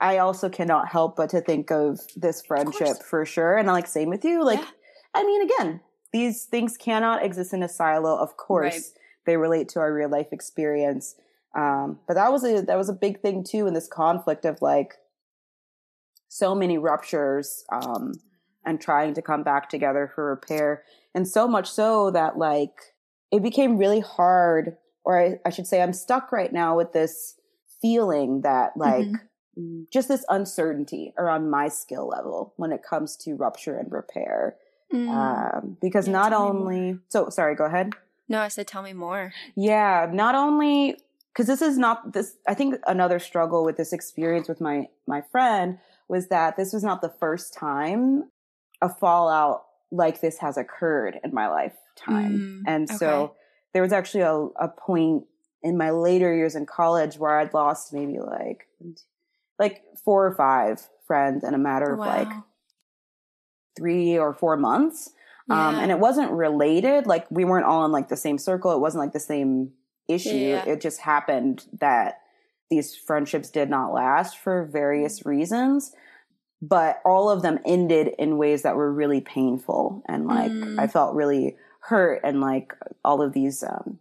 S3: I also cannot help but to think of this friendship for sure. And like same with you. Like,
S1: Yeah.
S3: I mean, again, these things cannot exist in a silo. Of course,
S1: Right.
S3: they relate to our real life experience. Um, but that was a that was a big thing too in this conflict of like so many ruptures um, and trying to come back together for repair, and so much so that like it became really hard, or I, I should say, I'm stuck right now with this feeling that like just this uncertainty around my skill level when it comes to rupture and repair.
S1: Mm.
S3: Um, because
S1: Yeah,
S3: not
S1: tell me more.
S3: only so sorry, go ahead.
S1: no i said tell me more
S3: Yeah, not only because this is not this. I think another struggle with this experience with my my friend was that this was not the first time a fallout like this has occurred in my lifetime,
S1: Mm,
S3: and
S1: okay.
S3: so there was actually a, a point in my later years in college where I'd lost maybe like like four or five friends in a matter of like three or four months. Um, and it wasn't related. Like we weren't all in like the same circle. It wasn't like the same issue.
S1: Yeah, yeah.
S3: It just happened that these friendships did not last for various reasons. But all of them ended in ways that were really painful. And like
S1: Mm.
S3: I felt really hurt and like all of these um,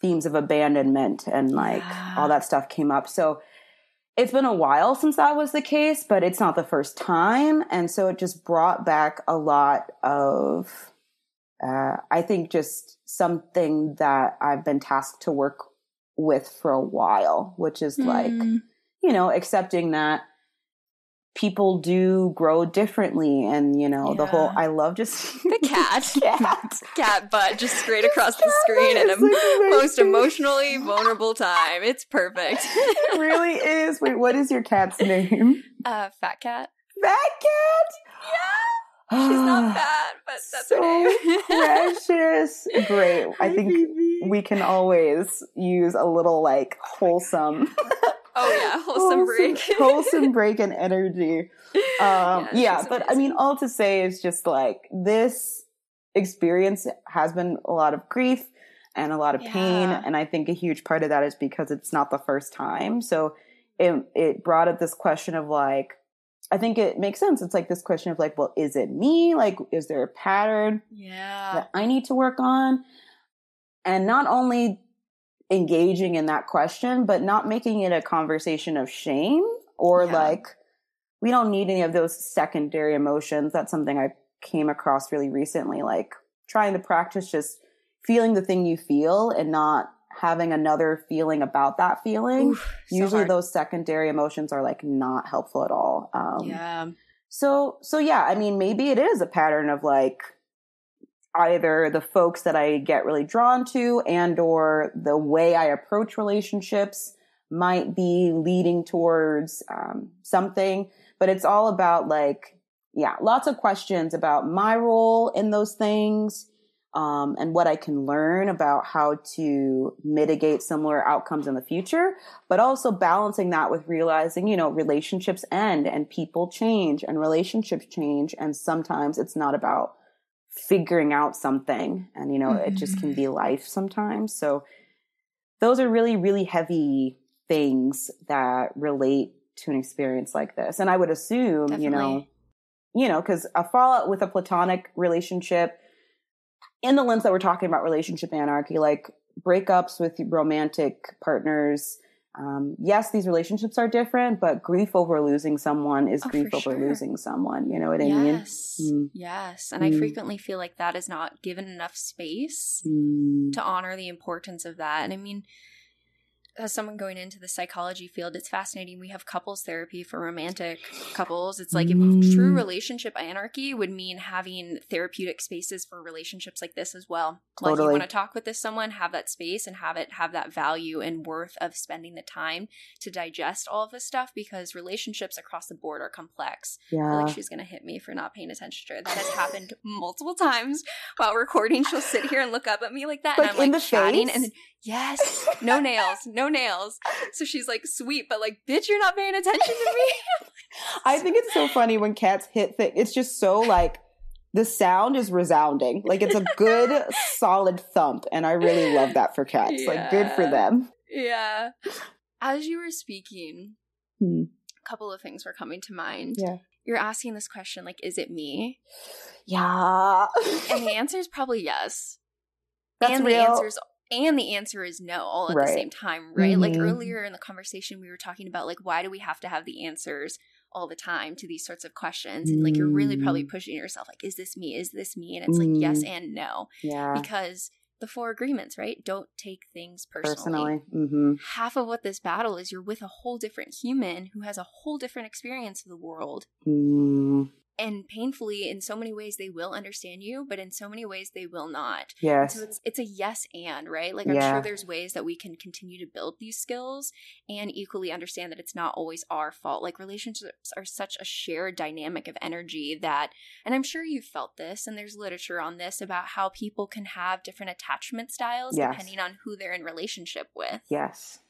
S3: themes of abandonment and like
S1: Yeah.
S3: all that stuff came up. So it's been a while since that was the case, but it's not the first time. And so it just brought back a lot of, uh, I think, just something that I've been tasked to work with for a while, which is like,
S1: Mm.
S3: you know, accepting that people do grow differently. And, you know, the whole, I love just
S1: the cat
S3: cat.
S1: cat butt just straight across the screen in a
S3: butt like, the
S1: most emotionally vulnerable time it's perfect
S3: it really is. Wait, what is your cat's name?
S1: uh fat cat
S3: Fat cat?
S1: yeah she's not fat but that's
S3: so
S1: her name
S3: precious. Great. I think we can always use a little like wholesome,
S1: oh yeah wholesome break
S3: wholesome break and energy. Um,
S1: Yeah,
S3: yeah, but I mean, all to say is just like this experience has been a lot of grief and a lot of pain, and I think a huge part of that is because it's not the first time. So it it brought up this question of like. I think it makes sense. It's like this question of like, well, is it me? Like, is there a pattern?
S1: yeah
S3: that I need to work on. And not only engaging in that question, but not making it a conversation of shame or
S1: Yeah.
S3: like, we don't need any of those secondary emotions. That's something I came across really recently, like trying to practice just feeling the thing you feel and not having another feeling about that feeling.
S1: Oof, so
S3: Usually
S1: hard.
S3: those secondary emotions are like not helpful at all. Um,
S1: yeah.
S3: so so yeah, I mean maybe it is a pattern of like either the folks that I get really drawn to and or the way I approach relationships might be leading towards um, something, but it's all about like yeah, lots of questions about my role in those things. Um, and what I can learn about how to mitigate similar outcomes in the future, but also balancing that with realizing, you know, relationships end and people change and relationships change. And sometimes it's not about figuring out something and, you know, it just can be mm-hmm. life sometimes. So those are really, really heavy things that relate to an experience like this. And I would assume, you know, you know, because a fallout with a platonic relationship, in the lens that we're talking about relationship anarchy, like breakups with romantic partners. Um, yes, these relationships are different, but grief over losing someone is
S1: Oh,
S3: grief over
S1: sure.
S3: losing someone. You know what I mean?
S1: Yes.
S3: Mm.
S1: Yes. And I
S3: Mm.
S1: frequently feel like that is not given enough space
S3: Mm.
S1: to honor the importance of that. And I mean, as someone going into the psychology field, it's fascinating. We have couples therapy for romantic couples. It's like if
S3: Mm.
S1: true relationship anarchy would mean having therapeutic spaces for relationships like this as well. Like you want to talk with this someone, have that space and have it have that value and worth of spending the time to digest all of this stuff because relationships across the board are complex. I feel
S3: Yeah.
S1: like she's gonna hit me for not paying attention to her. That has happened multiple times while recording. She'll sit here and look up at me like that,
S3: Like
S1: and I'm
S3: in
S1: like
S3: the
S1: chatting,
S3: face?
S1: and yes, no nails, no nails. So she's like, "Sweet," but like, "Bitch, you're not paying attention to me."
S3: I think it's so funny when cats hit things. It's just so like the sound is resounding. Like it's a good solid thump. And I really love that for cats. Like good for them.
S1: yeah. As you were speaking,
S3: Hmm.
S1: a couple of things were coming to mind.
S3: Yeah.
S1: You're asking this question, like, "Is it me?"
S3: Yeah.
S1: And the answer is probably yes.
S3: That's
S1: and
S3: real.
S1: the answer is and the answer is no all at
S3: Right.
S1: the same time right like
S3: Mhm.
S1: earlier in the conversation we were talking about like why do we have to have the answers all the time to these sorts of questions and like you're really probably
S3: Mm.
S1: pushing yourself like is this me is this me and it's like yes
S3: Mm.
S1: and no
S3: yeah.
S1: because the four agreements right don't take things personally,
S3: Personally. Mm-hmm.
S1: half of what this battle is you're with a whole different human who has a whole different experience of the world
S3: Mm,
S1: and painfully in so many ways they will understand you but in so many ways they will not
S3: yes.
S1: so it's it's a yes and right like i'm
S3: Yeah.
S1: sure there's ways that we can continue to build these skills and equally understand that it's not always our fault like relationships are such a shared dynamic of energy that and i'm sure you've felt this and there's literature on this about how people can have different attachment styles
S3: Yes.
S1: depending on who they're in relationship with
S3: yes.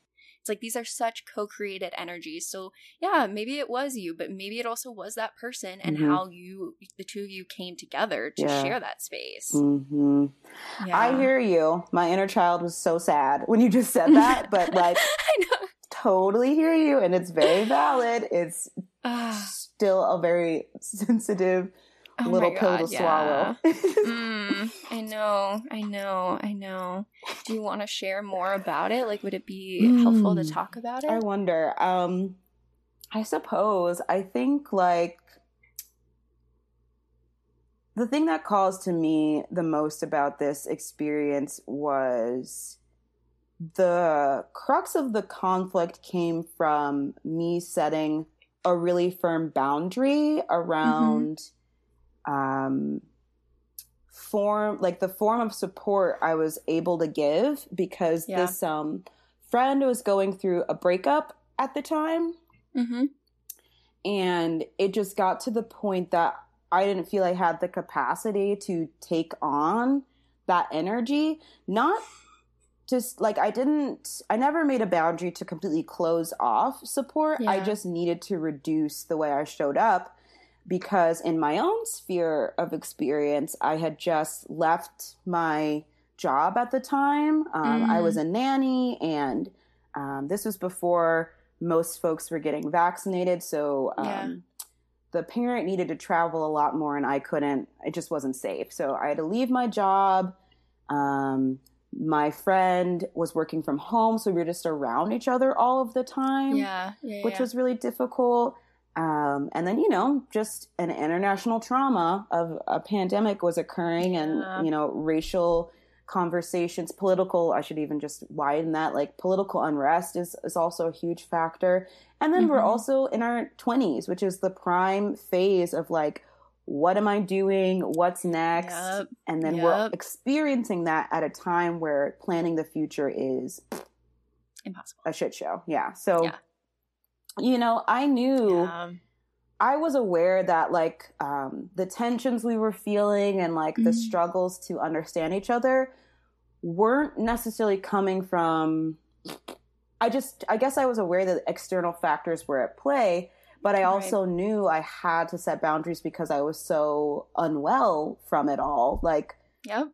S1: It's like these are such co-created energies so yeah maybe it was you but maybe it also was that person and
S3: Mhm.
S1: how you the two of you came together to
S3: Yeah.
S1: share that space
S3: hmm
S1: yeah.
S3: I hear you. My inner child was so sad when you just said that, but like
S1: I know.
S3: totally hear you and it's very valid. It's still a very sensitive
S1: oh
S3: little
S1: my
S3: pill to
S1: yeah.
S3: swallow.
S1: Mm, I know, I know, I know. Do you want to share more about it? Like, would it be helpful to
S3: Mm.
S1: talk about it?
S3: I wonder. Um, I suppose. I think like the thing that calls to me the most about this experience was the crux of the conflict came from me setting a really firm boundary around um form like the form of support I was able to give because
S1: Yeah.
S3: this um friend was going through a breakup at the time.
S1: Mm-hmm.
S3: and it just got to the point that I didn't feel I had the capacity to take on that energy. Not just like I didn't I never made a boundary to completely close off support. I just needed to reduce the way I showed up because in my own sphere of experience I had just left my job at the time um, I
S1: Mm.
S3: was a nanny and um, this was before most folks were getting vaccinated so um,
S1: Yeah.
S3: the parent needed to travel a lot more and I couldn't it just wasn't safe so I had to leave my job um, my friend was working from home, so we were just around each other all of the time,
S1: Yeah. yeah
S3: which was really difficult. Um, and then, you know, just an international trauma of a pandemic was occurring
S1: Yeah.
S3: and, you know, racial conversations, political, I should even just widen that, like political unrest is, is also a huge factor. And then we're
S1: Mhm.
S3: also in our 20s, which is the prime phase of like, what am I doing? What's next?
S1: Yep.
S3: And then we're experiencing that at a time where planning the future is
S1: impossible.
S3: a shit show. Yeah. So,
S1: Yeah.
S3: You know, I knew.
S1: Yeah.
S3: I was aware that like um, the tensions we were feeling and like the
S1: Mhm.
S3: struggles to understand each other weren't necessarily coming from. I just, I guess I was aware that external factors were at play, but I
S1: Right.
S3: also knew I had to set boundaries because I was so unwell from it all. Like,
S1: Yep.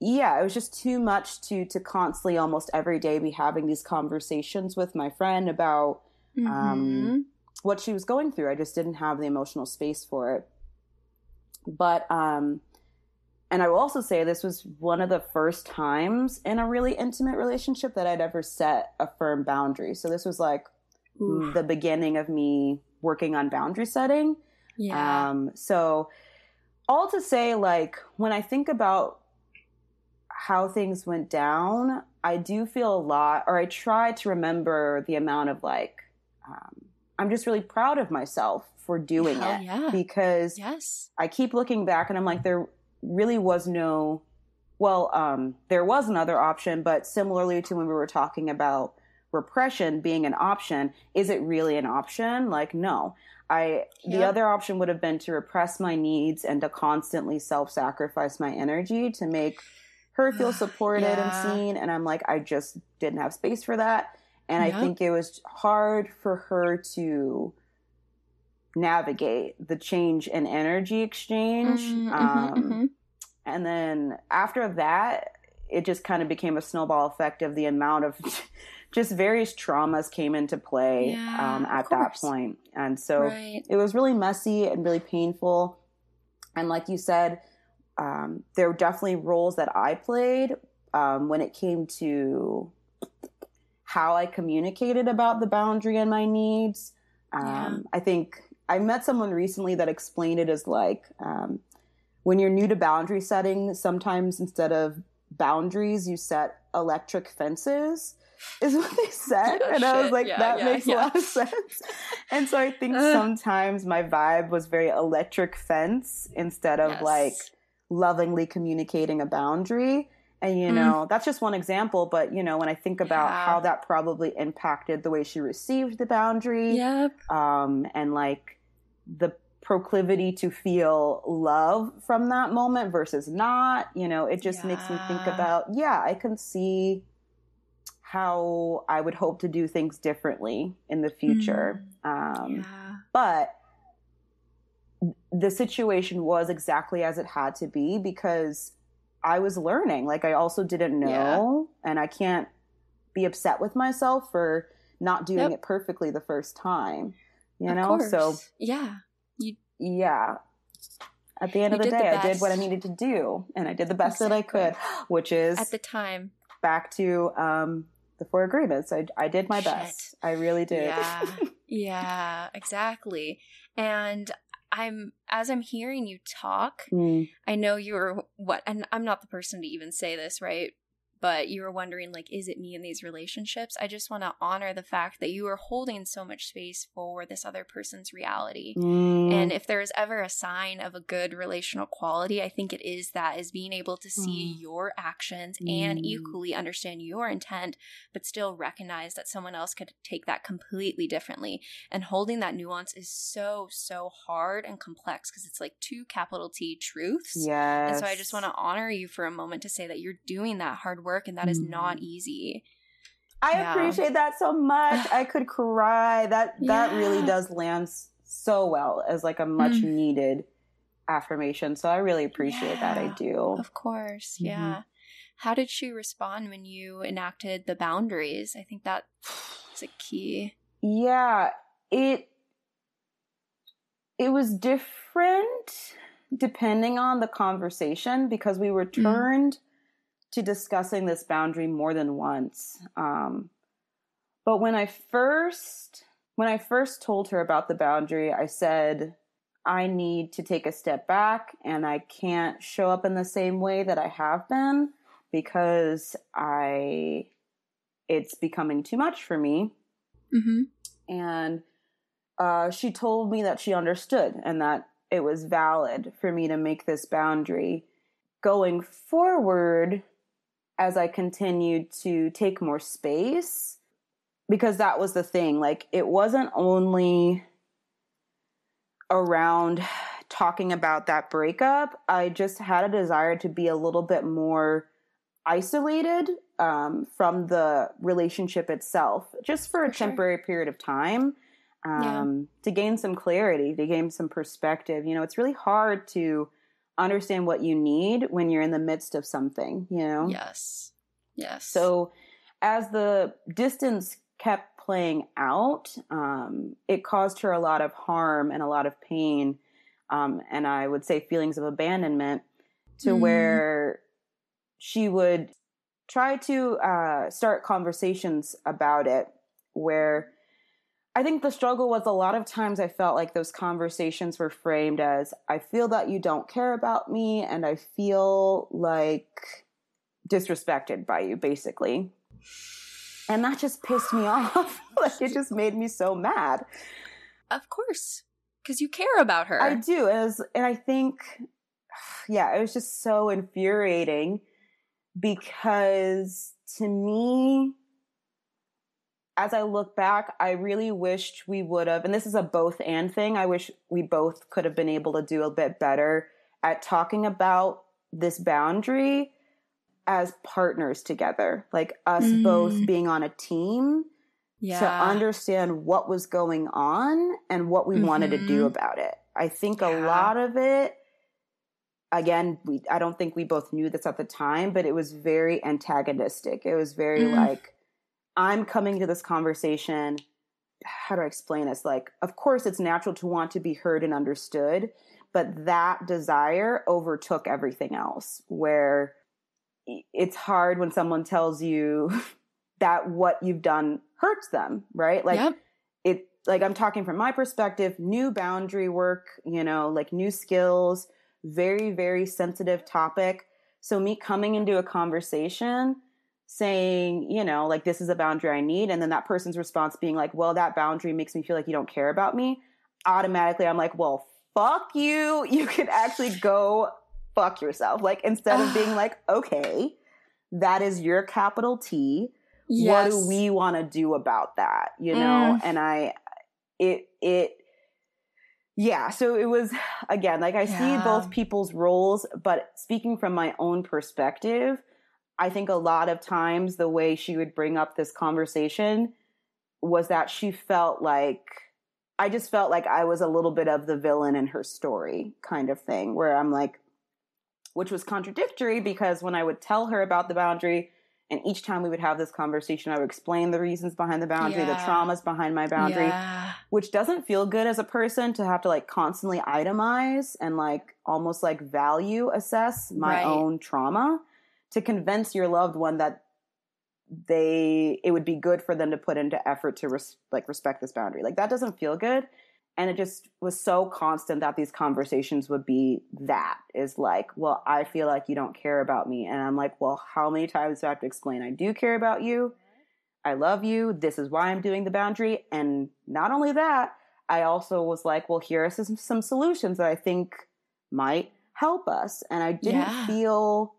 S3: yeah, it was just too much to to constantly, almost every day, be having these conversations with my friend about
S1: Mhm.
S3: um, what she was going through. I just didn't have the emotional space for it. But, um, and I will also say this was one of the first times in a really intimate relationship that I'd ever set a firm boundary. So this was like
S1: Oof.
S3: the beginning of me working on boundary setting.
S1: yeah.
S3: Um, so all to say, like when I think about how things went down, I do feel a lot, or I try to remember the amount of like, um, I'm just really proud of myself for doing
S1: Hell
S3: it
S1: yeah.
S3: because
S1: yes.
S3: I keep looking back and I'm like, there really was no, well, um, there was another option, but similarly to when we were talking about repression being an option, is it really an option? Like, no. I the other option would have been to repress my needs and to constantly self-sacrifice my energy to make her feel supported
S1: Yeah.
S3: and seen. And I'm like, I just didn't have space for that. And
S1: Yep.
S3: I think it was hard for her to navigate the change in energy exchange.
S1: Mhm, mhm,
S3: um,
S1: mhm.
S3: And then after that, it just kind of became a snowball effect of the amount of just various traumas came into play
S1: Yeah,
S3: um, at that point. And so
S1: right.
S3: it was really messy and really painful. And like you said, um, there were definitely roles that I played um, when it came to how I communicated about the boundary and my needs. Um,
S1: Yeah.
S3: I think I met someone recently that explained it as like um, when you're new to boundary setting, sometimes instead of boundaries, you set electric fences. Is what they said,
S1: Oh,
S3: and I was like,
S1: Yeah,
S3: that
S1: yeah,
S3: makes a lot of sense. And so I think sometimes my vibe was very electric fence instead of
S1: Yes.
S3: like lovingly communicating a boundary. And you
S1: Mm.
S3: know, that's just one example, but you know, when I think about
S1: Yeah.
S3: how that probably impacted the way she received the boundary,
S1: Yep.
S3: um, and like the proclivity to feel love from that moment versus not, you know, it just makes me think about, yeah, I can see how I would hope to do things differently in the future. Um,
S1: Mm. yeah.
S3: but the situation was exactly as it had to be because I was learning. Like I also didn't know, and I can't be upset with myself for not doing it perfectly the first time. You
S1: Of
S3: know, so
S1: course. yeah.
S3: yeah. At the end of the
S1: did the
S3: day, I did what I needed to do, and I did the best that I could, which is
S1: At the time.
S3: back to um, the four agreements. I, I did my
S1: Shit.
S3: best. I really did.
S1: Yeah. yeah, exactly. And I'm as I'm hearing you talk,
S3: Mm.
S1: I know you're what and I'm not the person to even say this, right? But you were wondering like is it me in these relationships? I just want to honor the fact that you are holding so much space for this other person's reality.
S3: Mm.
S1: And if there is ever a sign of a good relational quality, I think it is that is being able to see
S3: Mm.
S1: your actions and
S3: Mm.
S1: equally understand your intent, but still recognize that someone else could take that completely differently. And holding that nuance is so, so hard and complex because it's like two capital T truths.
S3: yes.
S1: And so I just want to honor you for a moment to say that you're doing that hard work and that is not
S3: Mm.
S1: easy.
S3: I
S1: Yeah.
S3: appreciate that so much. I could cry. That that really does land so well as like a much
S1: Mm.
S3: needed affirmation. So I really appreciate that. I do.
S1: Of course,
S3: Mhm.
S1: yeah. How did she respond when you enacted the boundaries? I think that is a key.
S3: Yeah, it it was different depending on the conversation because we returned
S1: Mm.
S3: to discussing this boundary more than once. Um, but when I first when I first told her about the boundary, I said I need to take a step back and I can't show up in the same way that I have been because I it's becoming too much for me.
S1: Mm-hmm.
S3: And uh, she told me that she understood and that it was valid for me to make this boundary. Going forward, as I continued to take more space, because that was the thing, like it wasn't only around talking about that breakup, I just had a desire to be a little bit more isolated um, from the relationship itself, just for a
S1: For sure.
S3: temporary period of time, um, to gain some clarity, to gain some perspective. You know, it's really hard to understand what you need when you're in the midst of something. You know,
S1: Yes. Yes.
S3: so as the distance kept playing out, um, it caused her a lot of harm and a lot of pain, um, and I would say feelings of abandonment, to
S1: Mm.
S3: where she would try to uh, start conversations about it. Where I think the struggle was a lot of times I felt like those conversations were framed as I feel that you don't care about me, and I feel like disrespected by you, basically. And that just pissed me off. like it just made me so mad.
S1: of course, because you care about her.
S3: I do. And, it was- and I think, yeah, it was just so infuriating because to me, as I look back, I really wished we would have, and this is a both and thing. I wish we both could have been able to do a bit better at talking about this boundary as partners together, like us
S1: Mm.
S3: both being on a team
S1: yeah.
S3: to understand what was going on and what we wanted to do
S1: Mhm.
S3: about it. I think a lot of it again, we I don't think we both knew this at the time, but it was very antagonistic. It was very
S1: Mm.
S3: like I'm coming to this conversation how do I explain this? Like, of course it's natural to want to be heard and understood, but that desire overtook everything else where it's hard when someone tells you that what you've done hurts them, right? Like
S1: Yep.
S3: it like I'm talking from my perspective, new boundary work, you know, like new skills, very very sensitive topic. So me coming into a conversation saying, you know, like this is a boundary I need and then that person's response being like, "Well, that boundary makes me feel like you don't care about me." Automatically I'm like, "Well, fuck you. You could actually go fuck yourself." Like instead of being like, "Okay, that is your capital T. What do we want to do about that? You know?
S1: Mm.
S3: and i it it yeah. So it was again like i see both people's roles but speaking from my own perspective i think a lot of times the way she would bring up this conversation was that she felt like i just felt like i was a little bit of the villain in her story kind of thing where i'm like which was contradictory because when i would tell her about the boundary and each time we would have this conversation, I would explain the reasons behind the boundary, the traumas behind my boundary,
S1: Yeah.
S3: which doesn't feel good as a person to have to like constantly itemize and like almost like value assess my
S1: Right.
S3: own trauma to convince your loved one that they it would be good for them to put into effort to res- like respect this boundary. Like that doesn't feel good. And it just was so constant that these conversations would be that is like, well, I feel like you don't care about me. And I'm like, well, how many times do I have to explain I do care about you? I love you. This is why I'm doing the boundary. And not only that, I also was like, well, here are some, some solutions that I think might help us. And I didn't
S1: Yeah.
S3: feel,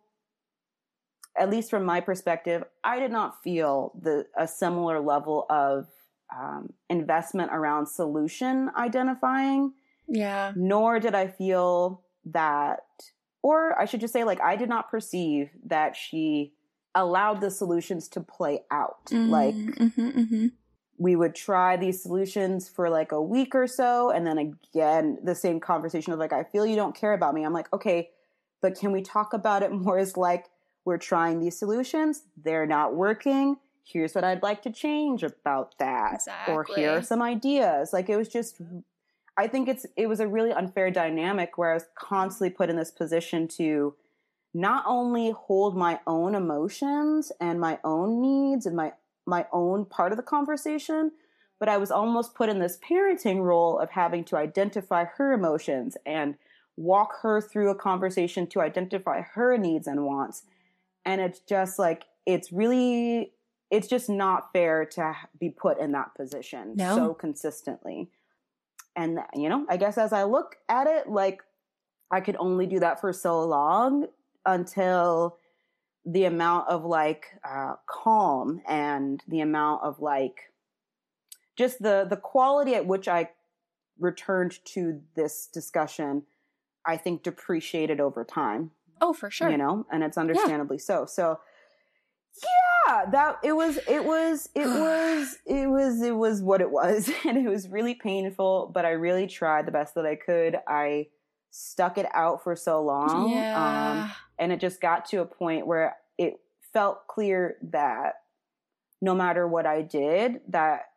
S3: at least from my perspective, I did not feel the a similar level of um, investment around solution identifying
S1: Yeah.
S3: nor did I feel that, or I should just say, like, I did not perceive that she allowed the solutions to play out. Like,
S1: mm-hmm, mm-hmm.
S3: we would try these solutions for like a week or so, and then again, the same conversation of like, I feel you don't care about me. I'm like, okay, but can we talk about it more as like, we're trying these solutions, they're not working. Here's what I'd like to change about that. Or here are some ideas. Like, it was just I think it's it was a really unfair dynamic where I was constantly put in this position to not only hold my own emotions and my own needs and my my own part of the conversation, but I was almost put in this parenting role of having to identify her emotions and walk her through a conversation to identify her needs and wants. And it's just like it's really it's just not fair to be put in that position
S1: No.
S3: so consistently. And you know, I guess as I look at it like I could only do that for so long until the amount of like uh, calm and the amount of like just the the quality at which I returned to this discussion, I think depreciated over time.
S1: Oh, for sure.
S3: You know, and it's understandably so. So yeah, that it was it was it was it was it was what it was and it was really painful, but I really tried the best that I could. I stuck it out for so long.
S1: Yeah.
S3: Um, and it just got to a point where it felt clear that no matter what I did, that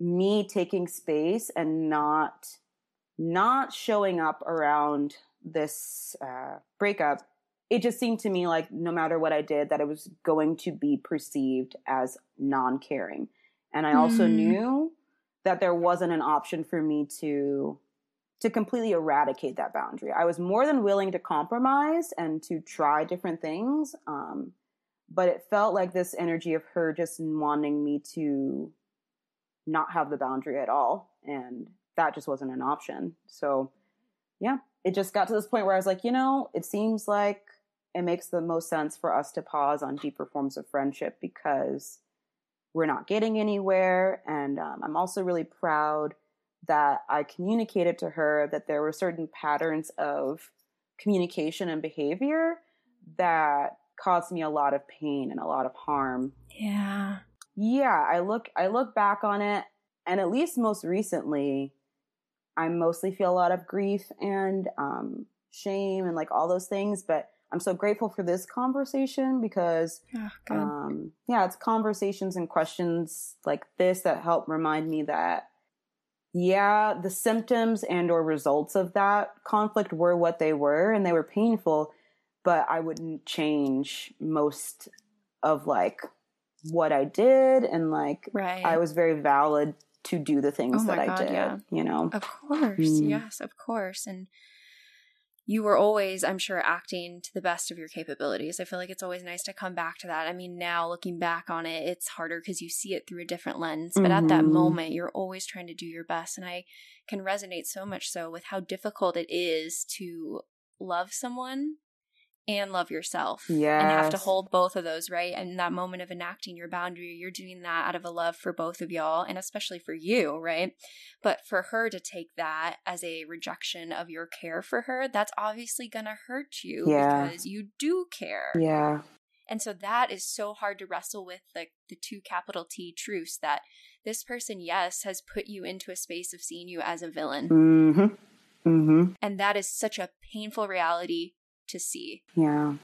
S3: me taking space and not not showing up around this uh, breakup, it just seemed to me like no matter what I did, that it was going to be perceived as non-caring. And I also
S1: Mm.
S3: knew that there wasn't an option for me to to completely eradicate that boundary. I was more than willing to compromise and to try different things. Um, but it felt like this energy of her just wanting me to not have the boundary at all. And that just wasn't an option. So, yeah, it just got to this point where I was like, you know, it seems like it makes the most sense for us to pause on deeper forms of friendship because we're not getting anywhere. And um, I'm also really proud that I communicated to her that there were certain patterns of communication and behavior that caused me a lot of pain and a lot of harm.
S1: Yeah.
S3: Yeah, I look I look back on it and at least most recently I mostly feel a lot of grief and um shame and like all those things, but I'm so grateful for this conversation because
S1: Oh,
S3: um, yeah, it's conversations and questions like this that help remind me that yeah, the symptoms and or results of that conflict were what they were and they were painful, but I wouldn't change most of like what I did and like
S1: right.
S3: I was very valid to do the things
S1: Oh
S3: that I did,
S1: yeah.
S3: you know.
S1: Of course.
S3: Mm.
S1: Yes, of course. And you were always, I'm sure, acting to the best of your capabilities. I feel like it's always nice to come back to that. I mean, now looking back on it, it's harder because you see it through a different lens. But at that
S3: Mhm.
S1: moment, you're always trying to do your best. And I can resonate so much so with how difficult it is to love someone and love yourself. Yeah. And have to hold both of those, right? And that moment of enacting your boundary, you're doing that out of a love for both of y'all and especially for you, right? But for her to take that as a rejection of your care for her, that's obviously going to hurt you
S3: Yeah.
S1: because you do care.
S3: Yeah.
S1: And so that is so hard to wrestle with like the two capital T truths that this person, yes, has put you into a space of seeing you as a villain.
S3: Mhm. Mhm.
S1: And that is such a painful reality to see.
S3: Yeah.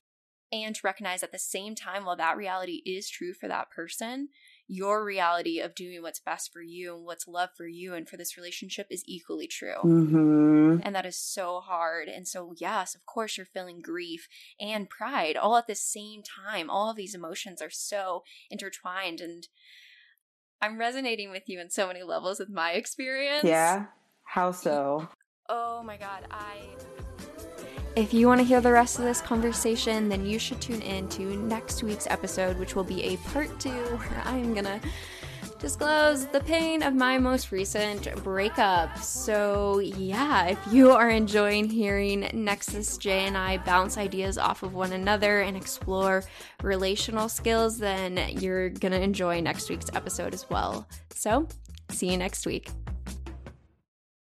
S1: and to recognize at the same time while that reality is true for that person your reality of doing what's best for you and what's love for you and for this relationship is equally true
S3: Mhm.
S1: and that is so hard and so yes of course you're feeling grief and pride all at the same time all of these emotions are so intertwined and i'm resonating with you in so many levels with my experience
S3: Yeah. How so?
S1: Oh my god, I. If you want to hear the rest of this conversation, then you should tune in to next week's episode, which will be a part two where I am gonna disclose the pain of my most recent breakup. So, yeah, if you are enjoying hearing Nexus J and I bounce ideas off of one another and explore relational skills, then you're gonna enjoy next week's episode as well. So, see you next week.